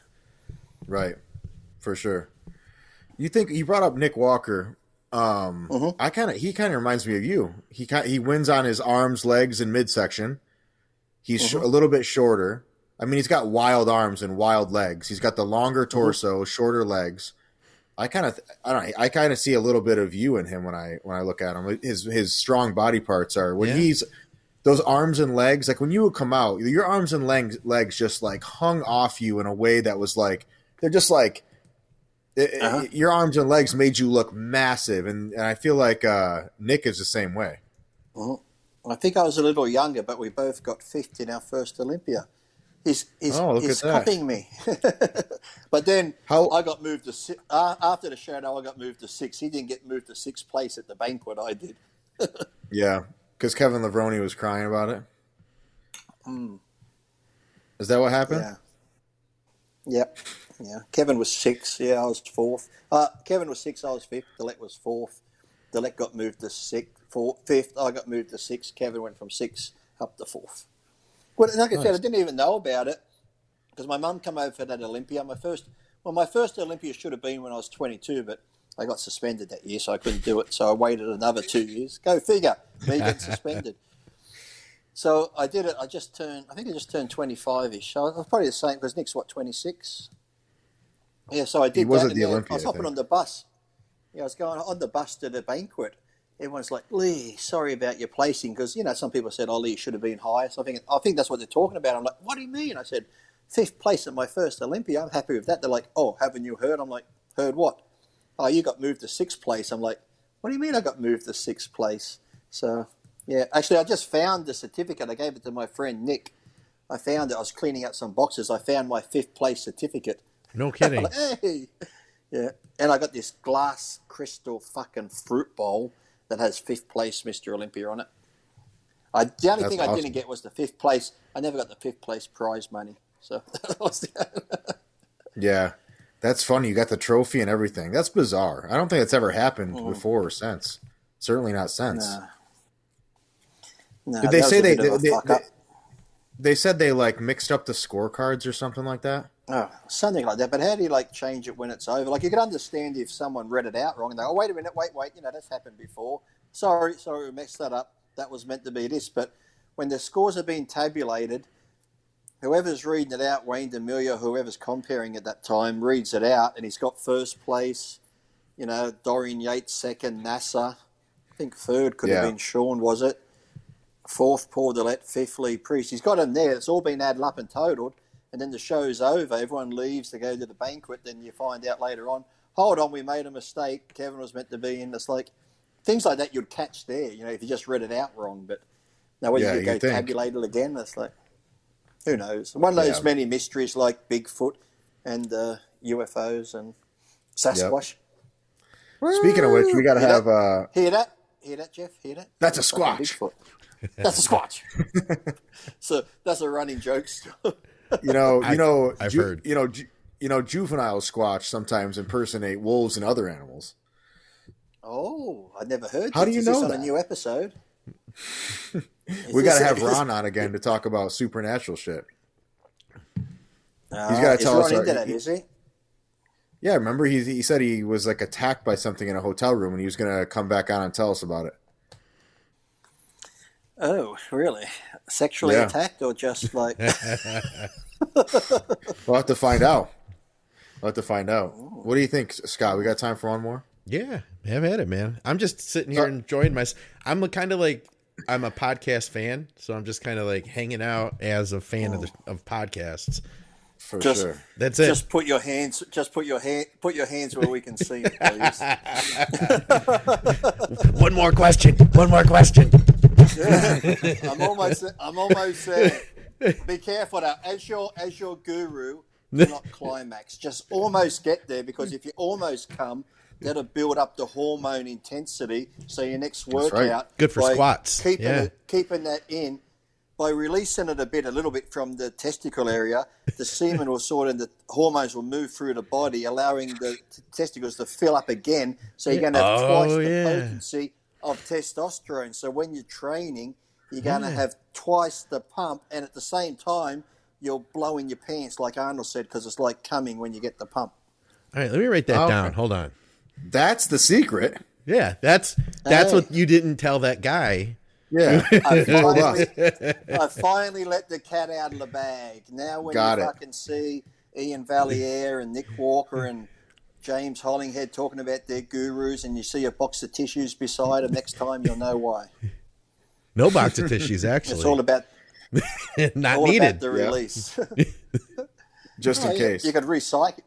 Right, for sure. You think you brought up Nick Walker um, mm-hmm. I kind of he kind of reminds me of you. He kinda, he wins on his arms, legs, and midsection. He's mm-hmm. sh- a little bit shorter. I mean, he's got wild arms and wild legs. He's got the longer mm-hmm. torso, mm-hmm. shorter legs. I kind of I don't know, I kind of see a little bit of you in him when I when I look at him. His his strong body parts are when yeah. he's those arms and legs. Like when you would come out, your arms and legs legs just like hung off you in a way that was like they're just like uh-huh. your arms and legs made you look massive, and, and I feel like uh, Nick is the same way. Well, I think I was a little younger, but we both got fifth in our first Olympia. He's he's, oh, he's copying me. *laughs* but then How? I got moved to six, uh, after the shadow. I got moved to six. He didn't get moved to sixth place at the banquet. I did. *laughs* yeah, because Kevin Levrone was crying about it. Mm. Is that what happened? Yeah. Yep. Yeah. Kevin was six. Yeah, I was fourth. Uh, Kevin was six. I was fifth. Dillett was fourth. Dillett got moved to sixth. Fourth, fifth. I got moved to sixth. Kevin went from six up to fourth. Well, like I nice. said, I didn't even know about it because my mum came over for that Olympia. My first, well, my first Olympia should have been when I was 22, but I got suspended that year, so I couldn't do it. So I waited another two years. Go figure. Me getting *laughs* suspended. So I did it. I just turned. I think I just turned 25ish. I was probably the same because Nick's what 26. Yeah, so I did. He was that, at the Olympia. I was hopping on the bus. Yeah, I was going on the bus to the banquet. Everyone's like, Lee, sorry about your placing because you know some people said, "Oh, Lee, you should have been higher." So I think I think that's what they're talking about. I'm like, "What do you mean?" I said, fifth place at my first Olympia. I'm happy with that. They're like, "Oh, haven't you heard?" I'm like, "Heard what?" Oh, you got moved to sixth place. I'm like, "What do you mean I got moved to sixth place?" So yeah, actually, I just found the certificate. I gave it to my friend Nick. I found it. I was cleaning out some boxes. I found my fifth place certificate. No kidding. *laughs* hey. Yeah, and I got this glass crystal fucking fruit bowl that has fifth place Mr. Olympia on it. I, the only That's thing awesome. I didn't get was the fifth place. I never got the fifth place prize money. So *laughs* *laughs* yeah, that's funny. You got the trophy and everything. That's bizarre. I don't think it's ever happened mm. before or since. Certainly not since. Nah. Nah, Did they say they they, they, they, they, said they like mixed up the scorecards or something like that? Oh, something like that. But how do you like change it when it's over? Like you could understand if someone read it out wrong and they, oh wait a minute, wait, wait, you know that's happened before. Sorry, sorry, we messed that up. That was meant to be this. But when the scores are being tabulated, whoever's reading it out, Wayne DeMilia, whoever's comparing at that time, reads it out, and he's got first place. You know, Dorian Yates second, Nasser. I think third could yeah. have been Shawn, was it? fourth Paul Dillett, fifth Lee Priest. He's got them there. It's all been added up and totaled. And then the show's over. Everyone leaves to go to the banquet. Then you find out later on, hold on, we made a mistake. Kevin was meant to be in. It's like things like that you'd catch there, you know, if you just read it out wrong. But now when yeah, you go tabulate it again, it's like, who knows? One of those yeah. many mysteries like Bigfoot and uh, UFOs and Sasquatch. Yep. Speaking of which, we got to have. Uh... Hear that? Hear that, Jeff? Hear that? That's a squatch. That's a squatch. *laughs* so that's a running joke. You know, *laughs* you know, I've ju- heard. You know, ju- you know, juvenile squatch sometimes impersonate wolves and other animals. Oh, I never heard. How do you know that? On a new episode. *laughs* we got to have Ron on again to talk about supernatural shit. Uh, He's got to tell us. Into that, is he? Yeah, remember he he said he was like attacked by something in a hotel room, and he was going to come back on and tell us about it. Oh, really? Sexually yeah. attacked or just *laughs* like? *laughs* we'll have to find out. We'll have to find out. Ooh. What do you think, Scott? We got time for one more? Yeah, have at it, man. I'm just sitting here uh, enjoying my. I'm kind of like I'm a podcast fan, so I'm just kind of like hanging out as a fan of the, of podcasts. For just, sure. That's it. Just put your hands. Just put your hand. Put your hands where we can see it, please. *laughs* one more question. One more question. Yeah. *laughs* I'm almost. I'm almost there. Be careful now. As your as your guru, not climax. Just almost get there because if you almost come, that'll build up the hormone intensity. So your next workout, right. good for squats. Keeping yeah. it, keeping that in by releasing it a bit, a little bit from the testicle area, the semen will sort of the hormones will move through the body, allowing the t- testicles to fill up again. So you're going to have oh, twice yeah. the potency of testosterone. So when you're training, you're going to yeah. have twice the pump, and at the same time, you're blowing your pants, like Arnold said, because it's like coming when you get the pump. All right, let me write that okay. down. Hold on. That's the secret. Yeah, that's that's hey. what you didn't tell that guy yeah, I *laughs* finally, I finally let the cat out of the bag. Now, when Got you it. fucking see Ian Valliere and Nick Walker *laughs* and James Hollingshead talking about their gurus, and you see a box of tissues beside them, next time you'll know why. *laughs* No box of tissues, actually. it's all about *laughs* not all needed. About the release. *laughs* Just in case. You, you could recycle.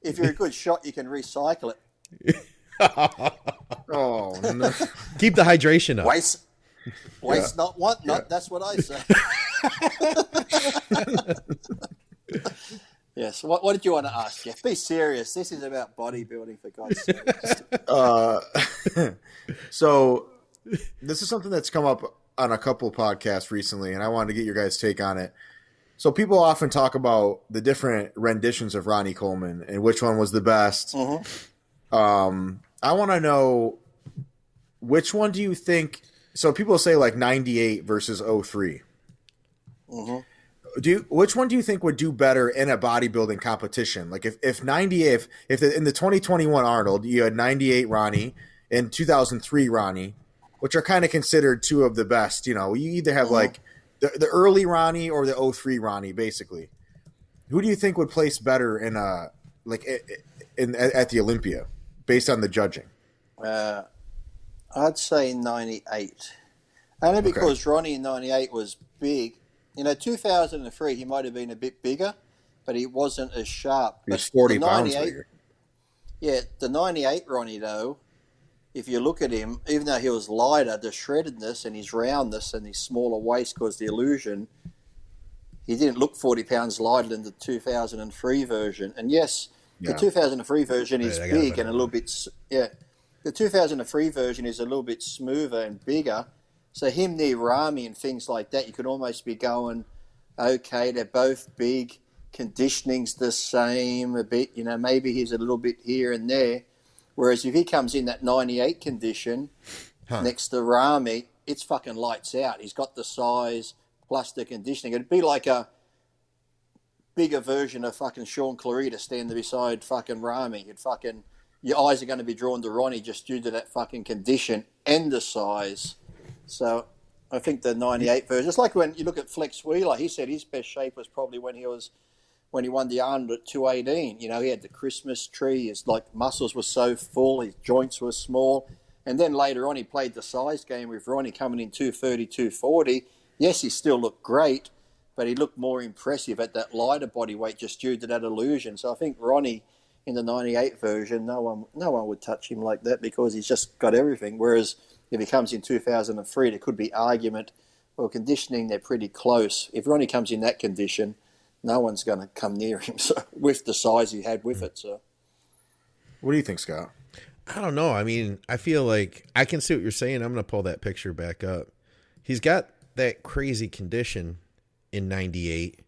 If you're a good shot, you can recycle it. oh no! Keep the hydration up. Waste Waste yeah. not, want not. Yeah. That's what I say. Yes. What, what did you want to ask, Jeff? Be serious. This is about bodybuilding, for God's sake. *laughs* Uh, *laughs* so, this is something that's come up on a couple podcasts recently, and I wanted to get your guys' take on it. So people often talk about the different renditions of Ronnie Coleman and which one was the best. Mm-hmm. Um, I want to know which one do you think? So people say like '98 versus 3 Mm-hmm. Do you, which one do you think would do better in a bodybuilding competition? Like if if '98 if, if the, in the 2021 Arnold you had '98 Ronnie and 2003 Ronnie, which are kind of considered two of the best. You know, you either have Mhm. like the, the early Ronnie or the 03 Ronnie, basically. Who do you think would place better in a like i- i- in at the Olympia based on the judging? Uh, I'd say 98. Only because Ronnie in 98 was big. You know, 2003, he might have been a bit bigger, but he wasn't as sharp. He was But 40 pounds bigger. Yeah, the 98 Ronnie, though, if you look at him, even though he was lighter, the shreddedness and his roundness and his smaller waist caused the illusion, he didn't look 40 pounds lighter than the 2003 version. And yes, Yeah. the 2003 version is Right, I got it big and a little bit, yeah. The 2003 version is a little bit smoother and bigger. So him near Ramy and things like that, you could almost be going, okay, they're both big. Conditioning's the same a bit, you know, maybe he's a little bit here and there. Whereas if he comes in that 98 condition Huh. next to Ramy, it's fucking lights out. He's got the size plus the conditioning. It'd be like a bigger version of fucking Shaun Clarida standing beside fucking Ramy. You'd fucking your eyes are going to be drawn to Ronnie just due to that fucking condition and the size. So I think the '98 version. It's like when you look at Flex Wheeler. He said his best shape was probably when he was when he won the Arnold at 218. You know, he had the Christmas tree. His like muscles were so full, his joints were small. And then later on, he played the size game with Ronnie coming in 230, 240. Yes, he still looked great, but he looked more impressive at that lighter body weight just due to that illusion. So I think Ronnie in the 98 version, no one, no one would touch him like that because he's just got everything. Whereas if he comes in 2003, there could be argument. Well, conditioning, they're pretty close. If Ronnie comes in that condition, no one's going to come near him *laughs* so, with the size he had with hmm. it. So What do you think, Scott? I don't know. I mean, I feel like I can see what you're saying. I'm going to pull that picture back up. He's got that crazy condition in 98,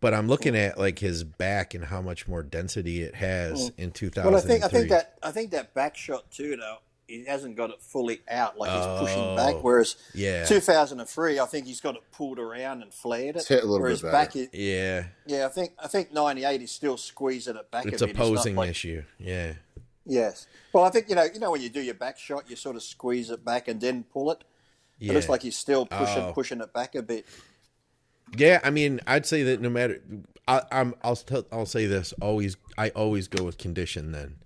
but I'm looking hmm. at like his back and how much more density it has hmm. in 2003. Well, I think I think that I think that back shot too, though, he hasn't got it fully out, like he's pushing back. Oh, Whereas yeah. 2003, I think he's got it pulled around and flared it. It's hit a little whereas bit back, better. is, yeah, yeah, I think I think 98 is still squeezing it back it's a a bit. It's posing like- issue. Yeah. Yes. Well, I think you know you know when you do your back shot, you sort of squeeze it back and then pull it. Yeah. It looks like he's still pushing Oh. pushing it back a bit. Yeah, I mean, I'd say that no matter, I, I'm, I'll, tell, I'll say this: always, I always go with condition. Then,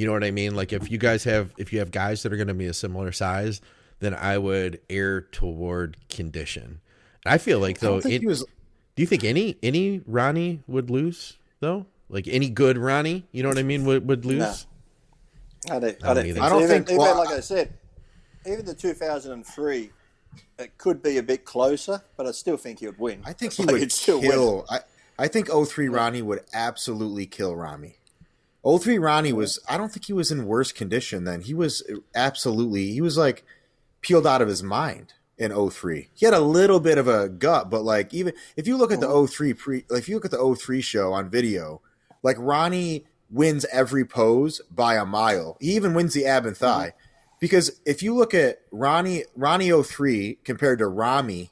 you know what I mean? Like if you guys have, if you have guys that are going to be a similar size, then I would err toward condition. I feel like I though, don't think it, he was. do you think any any Ronnie would lose though? Like any good Ronnie, you know what I mean? Would would lose? I don't, I don't don't, I don't even, think- even well, like I said, even the 2003, it could be a bit closer, but I still think he would win. I think he *laughs* like would he'd still win. kill. I, I think 03 Ronnie would absolutely kill Ramy. 03 Ronnie was. I don't think he was in worse condition then. He was absolutely. He was like peeled out of his mind in 03. He had a little bit of a gut, but like even if you look at the 03 pre, if you look at the 03 show on video, like Ronnie wins every pose by a mile. He even wins the ab and thigh. Because if you look at Ronnie Ronnie 03 compared to Ramy,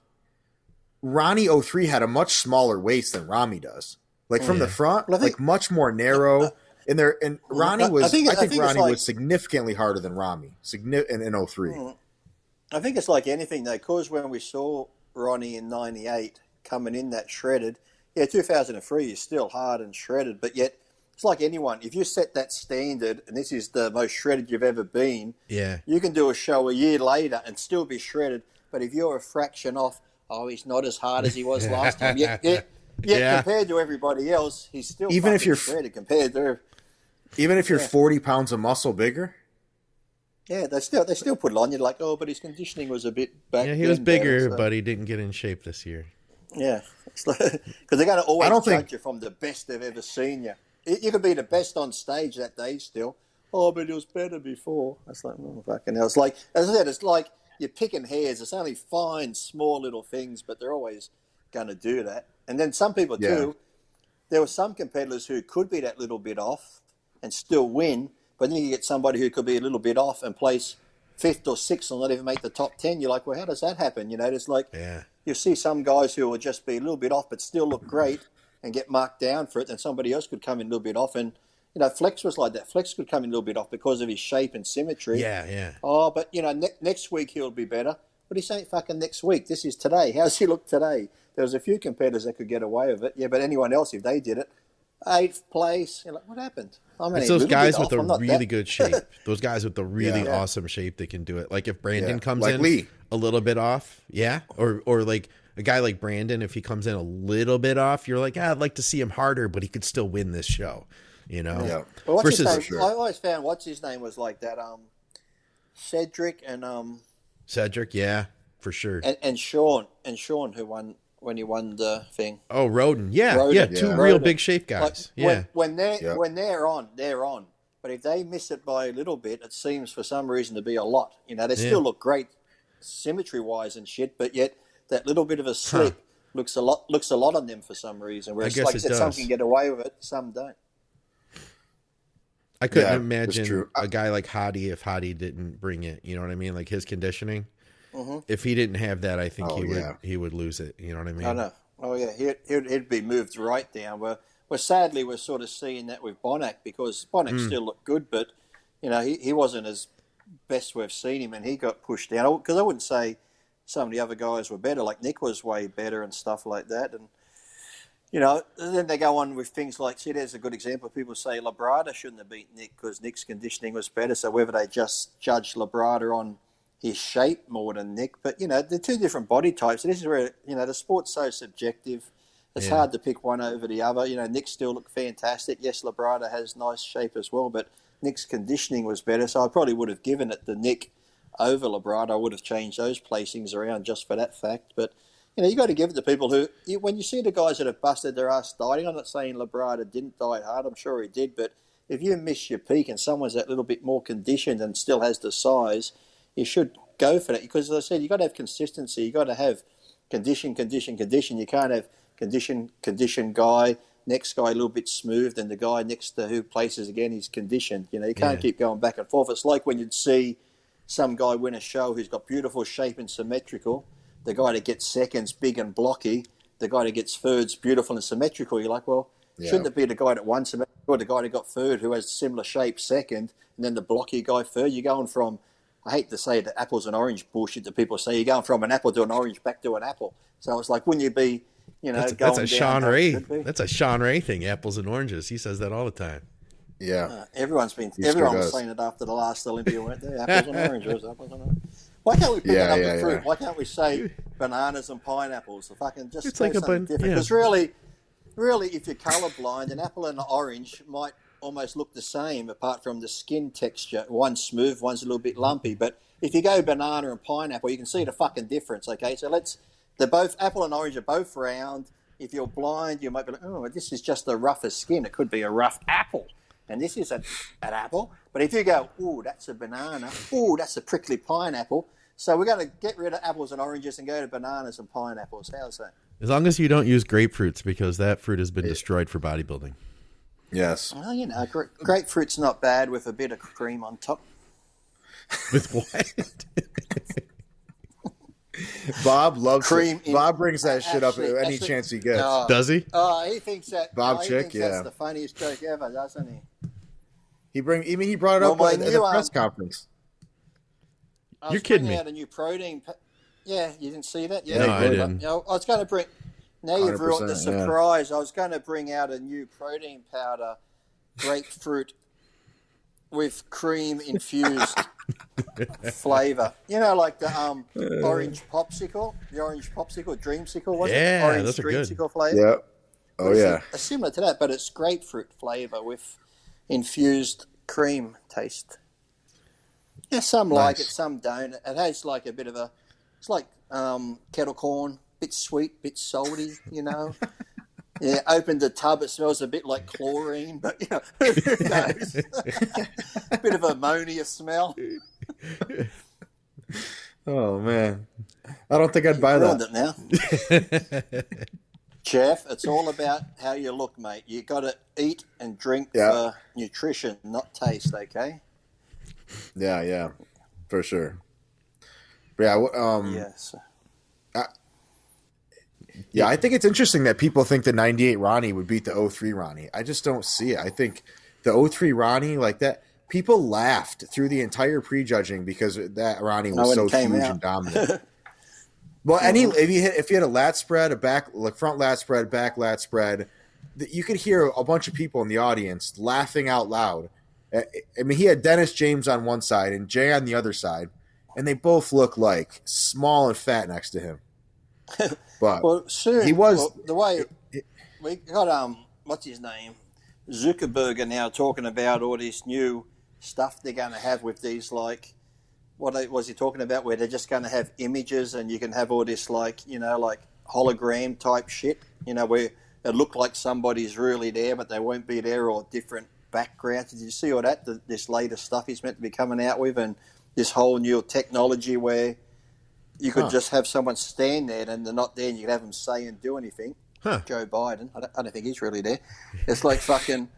Ronnie 03 had a much smaller waist than Ramy does. Like from the front, Well, think- like much more narrow. And there and Ronnie I- I was I think think, I think Ronnie like- was significantly harder than Ramy. Signi- in, in 03. Hmm. I think it's like anything though, because when we saw Ronnie in '98 coming in that shredded, yeah, 2003 is still hard and shredded, but yet it's like anyone. If you set that standard, and this is the most shredded you've ever been, Yeah. you can do a show a year later and still be shredded. But if you're a fraction off, oh, he's not as hard as he was last time. Yet, yet, *laughs* yet Yeah. compared to everybody else, he's still Even if you're- shredded compared to. Even if you're Yeah. 40 pounds of muscle bigger, Yeah, they still they still put it on You're like, oh, but his conditioning was a bit back. Yeah, he was then better, bigger, so- but he didn't get in shape this year. Yeah, because *laughs* they're going to always I don't judge think- you from the best they've ever seen you. You you could be the best on stage that day still. Oh, but it was better before. That's like, oh, fucking hell. It's like, as I said, it's like you're picking hairs. It's only fine, small little things, but they're always going to do that. And then some people Yeah. too. There were some competitors who could be that little bit off and still win, but then you get somebody who could be a little bit off and place fifth or sixth and not even make the top ten. You're like, well, how does that happen? You know, it's like Yeah. you see some guys who will just be a little bit off but still look great and get marked down for it, and somebody else could come in a little bit off. And you know, Flex was like that. Flex could come in a little bit off because of his shape and symmetry. Yeah, yeah. Oh, but you know, ne- next week he'll be better. But he's saying fucking next week. This is today. How's he look today? There was a few competitors that could get away with it. Yeah, but anyone else, if they did it, eighth place. You're like, what happened? I mean, It's those little guys bit with off. the really that- good shape. *laughs* Those guys with the really Yeah. awesome shape that can do it. Like if Brandon Yeah. comes Like in Lee. a little bit off, yeah, or or like a guy like Brandon, if he comes in a little bit off, you're like, ah, I'd like to see him harder, but he could still win this show. You know, Yeah. Well, what's his versus name? sure. I always found what's his name was like that. Um, Cedric and um Cedric, yeah, for sure. and, and Sean and Sean who won when he won the thing. oh, Rhoden, yeah, Rhoden. yeah, two Yeah. real Rhoden. big shape Like, guys. yeah, when, when they're Yeah. when they're on, they're on. But if they miss it by a little bit, it seems for some reason to be a lot. You know, they Yeah. still look great symmetry wise and shit, but yet that little bit of a slip looks a lot looks a lot on them for some reason. Whereas, guess like I it said, some can get away with it, some don't. I couldn't Yeah, imagine true. a guy like Hadi if Hadi didn't bring it. You know what I mean? Like his conditioning. Mm-hmm. If he didn't have that, I think Oh, he would yeah. he would lose it. You know what I mean? I know. Oh yeah, he'd, he'd, he'd be moved right down. Well, well, sadly, we're sort of seeing that with Bonac because Bonac Hmm. still looked good, but you know he, he wasn't as best we've seen him, and he got pushed down. Because I wouldn't say some of the other guys were better. Like Nick was way better and stuff like that, and you know then they go on with things like see, there's a good example. People say Labrada shouldn't have beat Nick because Nick's conditioning was better. So whether they just judge Labrada on his shape more than Nick. But you know, they're two different body types. And this is where you know the sport's so subjective. It's Yeah. hard to pick one over the other. You know, Nick still looked fantastic. Yes, Labrada has nice shape as well, but Nick's conditioning was better. So I probably would have given it to Nick over Labrada. I would have changed those placings around just for that fact. But you know, you got to give it to people who, you, when you see the guys that have busted their ass dieting. I'm not saying Labrada didn't diet hard. I'm sure he did, but if you miss your peak and someone's that little bit more conditioned and still has the size, you should go for that because, as I said, you've got to have consistency. You've got to have condition, condition, condition. You can't have condition, condition guy. Next guy a little bit smooth, and the guy next to who places again is conditioned. You know, you can't Yeah. keep going back and forth. It's like when you'd see some guy win a show who's got beautiful shape and symmetrical. The guy that gets seconds, big and blocky. The guy that gets thirds, beautiful and symmetrical. You're like, well, Yeah. shouldn't it be the guy that won symmetrical, or the guy that got third who has similar shape second, and then the blocky guy third? You're going from, I hate to say the apples and orange bullshit that people say. You're going from an apple to an orange back to an apple. So it's like, wouldn't you be, you know, That's, going that's a down Shawn Ray. That's a Shawn Ray thing. Apples and oranges. He says that all the time. Yeah. Uh, everyone's been He sure everyone saying it after the last Olympia, weren't they? Apples and oranges, *laughs* apples and oranges. Why can't we pick Yeah, it up yeah, with fruit? yeah. Why can't we say bananas and pineapples? The fucking just It's say like a something ban- different. yeah. Because really, really, if you're colorblind, an apple and an orange might almost look the same, apart from the skin texture. One's smooth, one's a little bit lumpy. But if you go banana and pineapple, you can see the fucking difference. Okay, so let's. They're both apple and orange are both round. If you're blind, you might be like, "Oh, this is just the rougher skin. It could be a rough apple." and this is a, an apple. But if you go, oh, that's a banana, oh, that's a prickly pineapple. So we're going to get rid of apples and oranges and go to bananas and pineapples. How's that? As long as you don't use grapefruits, because that fruit has been destroyed for bodybuilding. Yes. Well, you know, gra- grapefruit's not bad with a bit of cream on top. With what? *laughs* Bob loves Cream it. Bob brings that shit up Actually- any actually- chance he gets. Oh, Does he? oh, he thinks that. Bob oh, Chick, yeah. that's the funniest joke ever, doesn't he? He bring. I mean, he brought it Well, up my at, at new, a press um, conference. I You're kidding me. out a new protein. Pa- yeah, you didn't see that? No, Yeah, I didn't. You know, I was going to bring. Now you've ruined the 100%, yeah. surprise. I was going to bring out a new protein powder, grapefruit with cream infused *laughs* flavor. You know, like the um, orange popsicle, the orange popsicle, dreamsicle, was Yeah, it? Orange those are good. dreamsicle flavor. Yeah. Oh It's yeah. a- similar to that, but it's grapefruit flavor with infused cream taste. Yeah, some like it, some don't. It has like a bit of a, it's like um, kettle corn, bit sweet, bit salty, you know. yeah, opened the tub, it smells a bit like chlorine, but you know, who knows? *laughs* bit of ammonia smell. Oh man. I don't think I'd buy Ruined that. it now. *laughs* Jeff, it's all about how you look, mate. You got to eat and drink yeah. for nutrition, not taste. Okay. Yeah, yeah, for sure. But yeah, um, yes. I, yeah, I think it's interesting that people think the '98 Ronnie would beat the 03 Ronnie. I just don't see it. I think the 03 Ronnie, like that, people laughed through the entire prejudging because that Ronnie was so huge out. and dominant. *laughs* well, any if you hit if you had a lat spread, a back like front lat spread, back lat spread, you could hear a bunch of people in the audience laughing out loud. I mean, he had Dennis James on one side and Jay on the other side, and they both look like small and fat next to him. *laughs* But well, soon he was well, the way we got um what's his name? Zuckerberg are now talking about all this new stuff they're going to have with these like what was he talking about? Where they're just going to have images and you can have all this like you know like hologram type shit you know where it look like somebody's really there but they won't be there or different backgrounds. Did you see all that? The, this latest stuff he's meant to be coming out with and this whole new technology where you could huh. just have someone stand there and they're not there and you can have them say and do anything huh. Joe Biden I don't, I don't think he's really there it's like fucking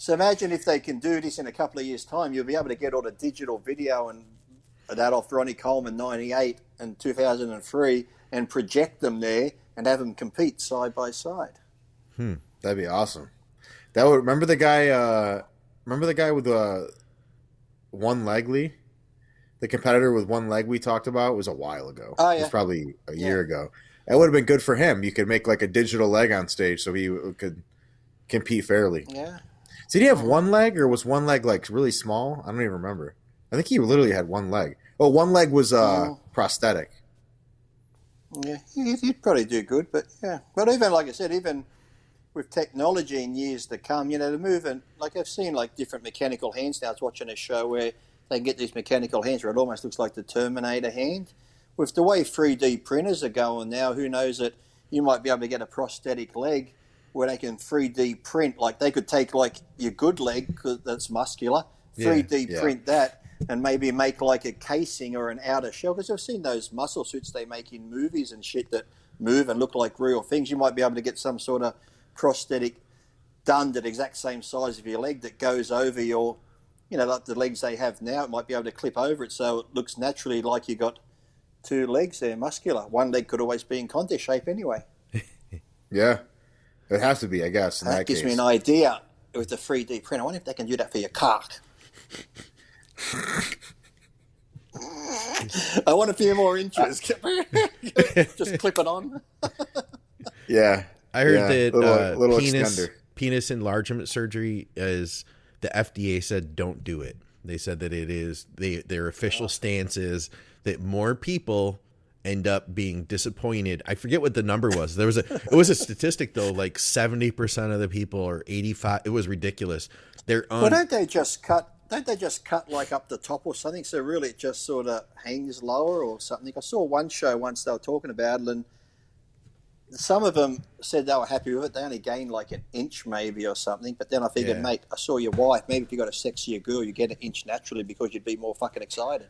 so imagine if they can do this in a couple of years' time, you'll be able to get all the digital video and that off Ronnie Coleman '98 and 2003 and project them there and have them compete side by side. Hmm, that'd be awesome. That would remember the guy. Uh, remember the guy with the uh, one leg, Lee? The competitor with one leg we talked about was a while ago. Oh yeah, it was probably a yeah. year ago. That would have been good for him. You could make like a digital leg on stage so he could compete fairly. Yeah, did he have one leg, or was one leg like really small? I don't even remember. I think he literally had one leg. Oh, one leg was uh, oh. prosthetic. Yeah, he'd probably do good, but yeah. But even like I said, even with technology in years to come, you know, the moving like I've seen like different mechanical hands now. I was watching a show where they can get these mechanical hands where it almost looks like the Terminator hand. With the way 3D printers are going now, who knows that you might be able to get a prosthetic leg where they can 3D print. Like they could take like your good leg that's muscular, 3D yeah, yeah. print that, and maybe make like a casing or an outer shell. Because I've seen those muscle suits they make in movies and shit that move and look like real things. You might be able to get some sort of prosthetic done that exact same size of your leg that goes over your, you know, like the legs they have now. It might be able to clip over it so it looks naturally like you got two legs there, muscular. One leg could always be in contest shape anyway. *laughs* yeah, it has to be, I guess. that, that gives case. me an idea with the 3D print. I wonder if they can do that for your cock. *laughs* I want a few more inches. *laughs* Just clip it on. yeah. I heard yeah. that little, uh, little penis, penis enlargement surgery is the FDA said don't do it. They said that it is they their official stance is that more people end up being disappointed. I forget what the number *laughs* was. There was a it was a statistic though, like seventy percent of the people or eighty five. It was ridiculous. They're un- well, don't they just cut? Don't they just cut like up the top or something? So really, it just sort of hangs lower or something. I saw one show once they were talking about it, and some of them said they were happy with it. They only gained like an inch maybe or something. But then I figured, yeah. mate, I saw your wife. Maybe if you got a sexier girl, you get an inch naturally because you'd be more fucking excited.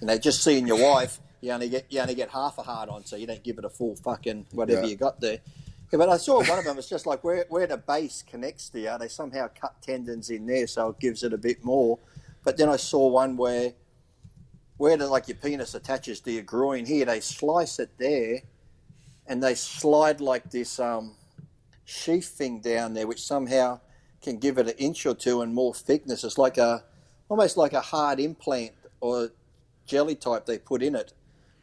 And they just seeing your wife you only get you only get half a hard on, so you don't give it a full fucking whatever yeah. you got there. Yeah, but I saw one of them. It's just like where where the base connects to you, they somehow cut tendons in there, so it gives it a bit more. But then I saw one where where the, like your penis attaches to your groin here, they slice it there, and they slide like this um, sheath thing down there, which somehow can give it an inch or two and more thickness. It's like a almost like a hard implant or jelly type they put in it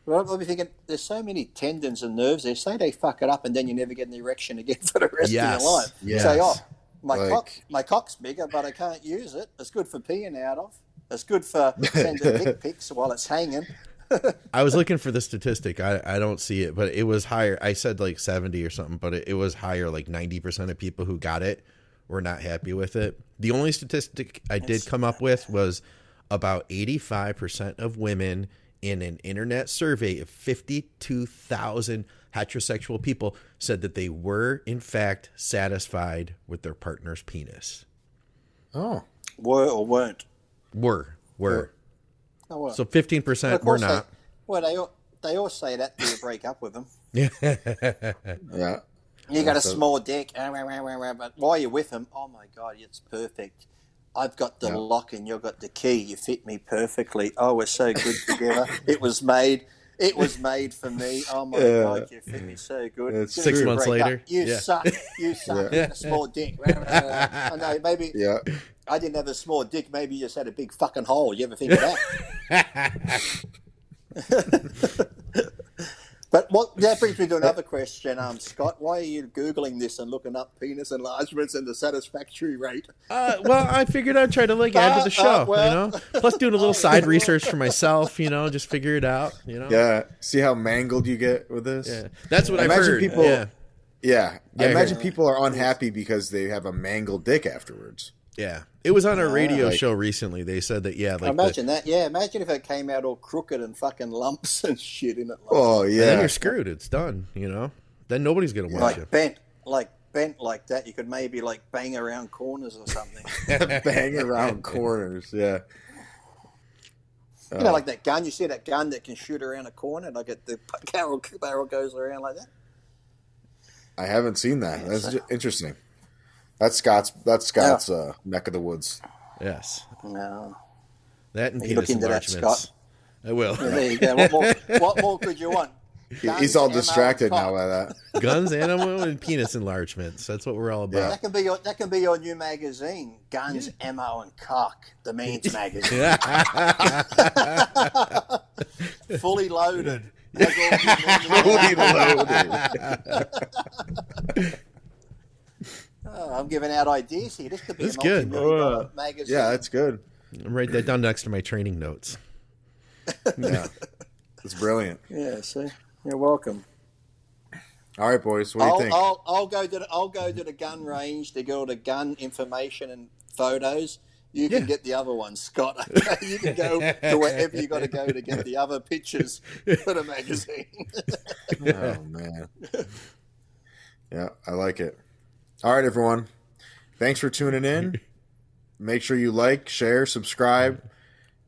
But I'll be thinking, there's so many tendons and nerves there. Say they fuck it up, and then you never get an erection again *laughs* for the rest yes. of your life. Yes. Say, oh, my like... cock, my cock's bigger, but I can't use it. It's good for peeing out of. It's good for *laughs* sending dick pics while it's hanging. I was looking for the statistic. I, I don't see it, but it was higher. I said like 70 or something, but it, it was higher. Like 90% of people who got it were not happy with it. The only statistic I did come up with was about 85% of women in an internet survey of 52,000 heterosexual people said that they were in fact satisfied with their partner's penis. Oh, were or weren't? Were were. Oh, well. So 15% were not. They, well, they all, they all say that till you break up with them. *laughs* yeah. yeah. You got a small dick, but while you're with him, oh my god, it's perfect. I've got the lock and you've got the key. You fit me perfectly. Oh, we're so good together. *laughs* it was made. It was made for me. Oh my yeah. god, you fit me so good. It's Six months later, up. you yeah. suck. You suck. Yeah. A small dick. I know. Maybe. *laughs* Yeah. I didn't have a small dick. Maybe you just had a big fucking hole. You ever think of that? *laughs* *laughs* But what that brings me to another question, um, Scott. Why are you googling this and looking up penis enlargements and the satisfactory rate? Uh, well, I figured I'd try to like add to the uh, show, uh, well, you know. Plus, doing a little *laughs* side research for myself, you know, just figure it out, you know. Yeah, see how mangled you get with this. Yeah, that's what I imagine heard. People, yeah. Yeah, yeah I imagine people are unhappy because they have a mangled dick afterwards. Yeah, it was on a radio like, show recently. They said that yeah, like imagine the, that. Yeah, imagine if it came out all crooked and fucking lumps *laughs* and shit in it. Like oh yeah, then you're screwed. It's done. You know, then nobody's gonna watch like it. Bent, like bent like that. You could maybe like bang around corners or something. *laughs* bang around corners. Yeah. You know, uh, like that gun. You see that gun that can shoot around a corner, like it, the *laughs* barrel barrel goes around like that. I haven't seen that. That's so. interesting. That's Scott's. That's Scott's yeah. uh, neck of the woods. Yes. No. That and penis enlargements. That, Scott? I will. Yeah, there you go. What more, what more could you want? *laughs* Guns, He's all distracted now by that. *laughs* Guns, ammo, and penis enlargements. That's what we're all about. Yeah. That can be your that can be your new magazine. Guns, yeah. ammo, and cock. The means *laughs* magazine. Fully loaded. Fully loaded. Oh, I'm giving out ideas here. This could be that's a good. Uh, magazine. Yeah, that's good. I'm write that down next to my training notes. *laughs* yeah, it's brilliant. Yeah, see, you're welcome. All right, boys. What do I'll, you think? I'll, I'll go to the, I'll go to the gun range to get all the gun information and photos. You can yeah. get the other ones, Scott. *laughs* you can go to wherever you got to go to get the other pictures for the magazine. *laughs* oh man, yeah, I like it. All right, everyone. Thanks for tuning in. *laughs* Make sure you like, share, subscribe,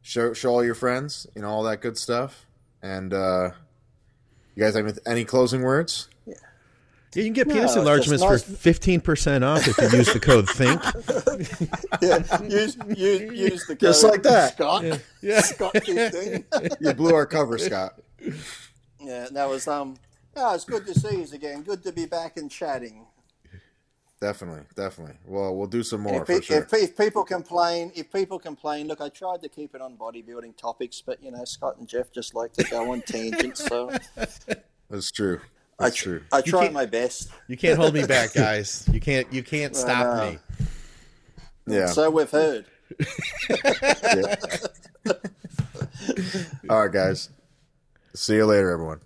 show, show all your friends, you know, all that good stuff. And uh, you guys have any closing words? Yeah, you can get no, penis enlargements nice. for fifteen percent off if you use the code *laughs* THINK. yeah, use, use, use the code just like that. Scott. Yeah, yeah. Scott *laughs* you blew our cover, Scott. Yeah, that was um. Oh, it's good to see you again. Good to be back and chatting. Definitely, definitely. Well, we'll do some more if, for sure. If, if, people complain, if people complain, look, I tried to keep it on bodybuilding topics, but you know, Scott and Jeff just like to go on *laughs* tangents. So that's true. That's I, true. I try my best. You can't hold me back, *laughs* guys. You can't. You can't stop me. Yeah. So we've heard. *laughs* All right, guys. See you later, everyone.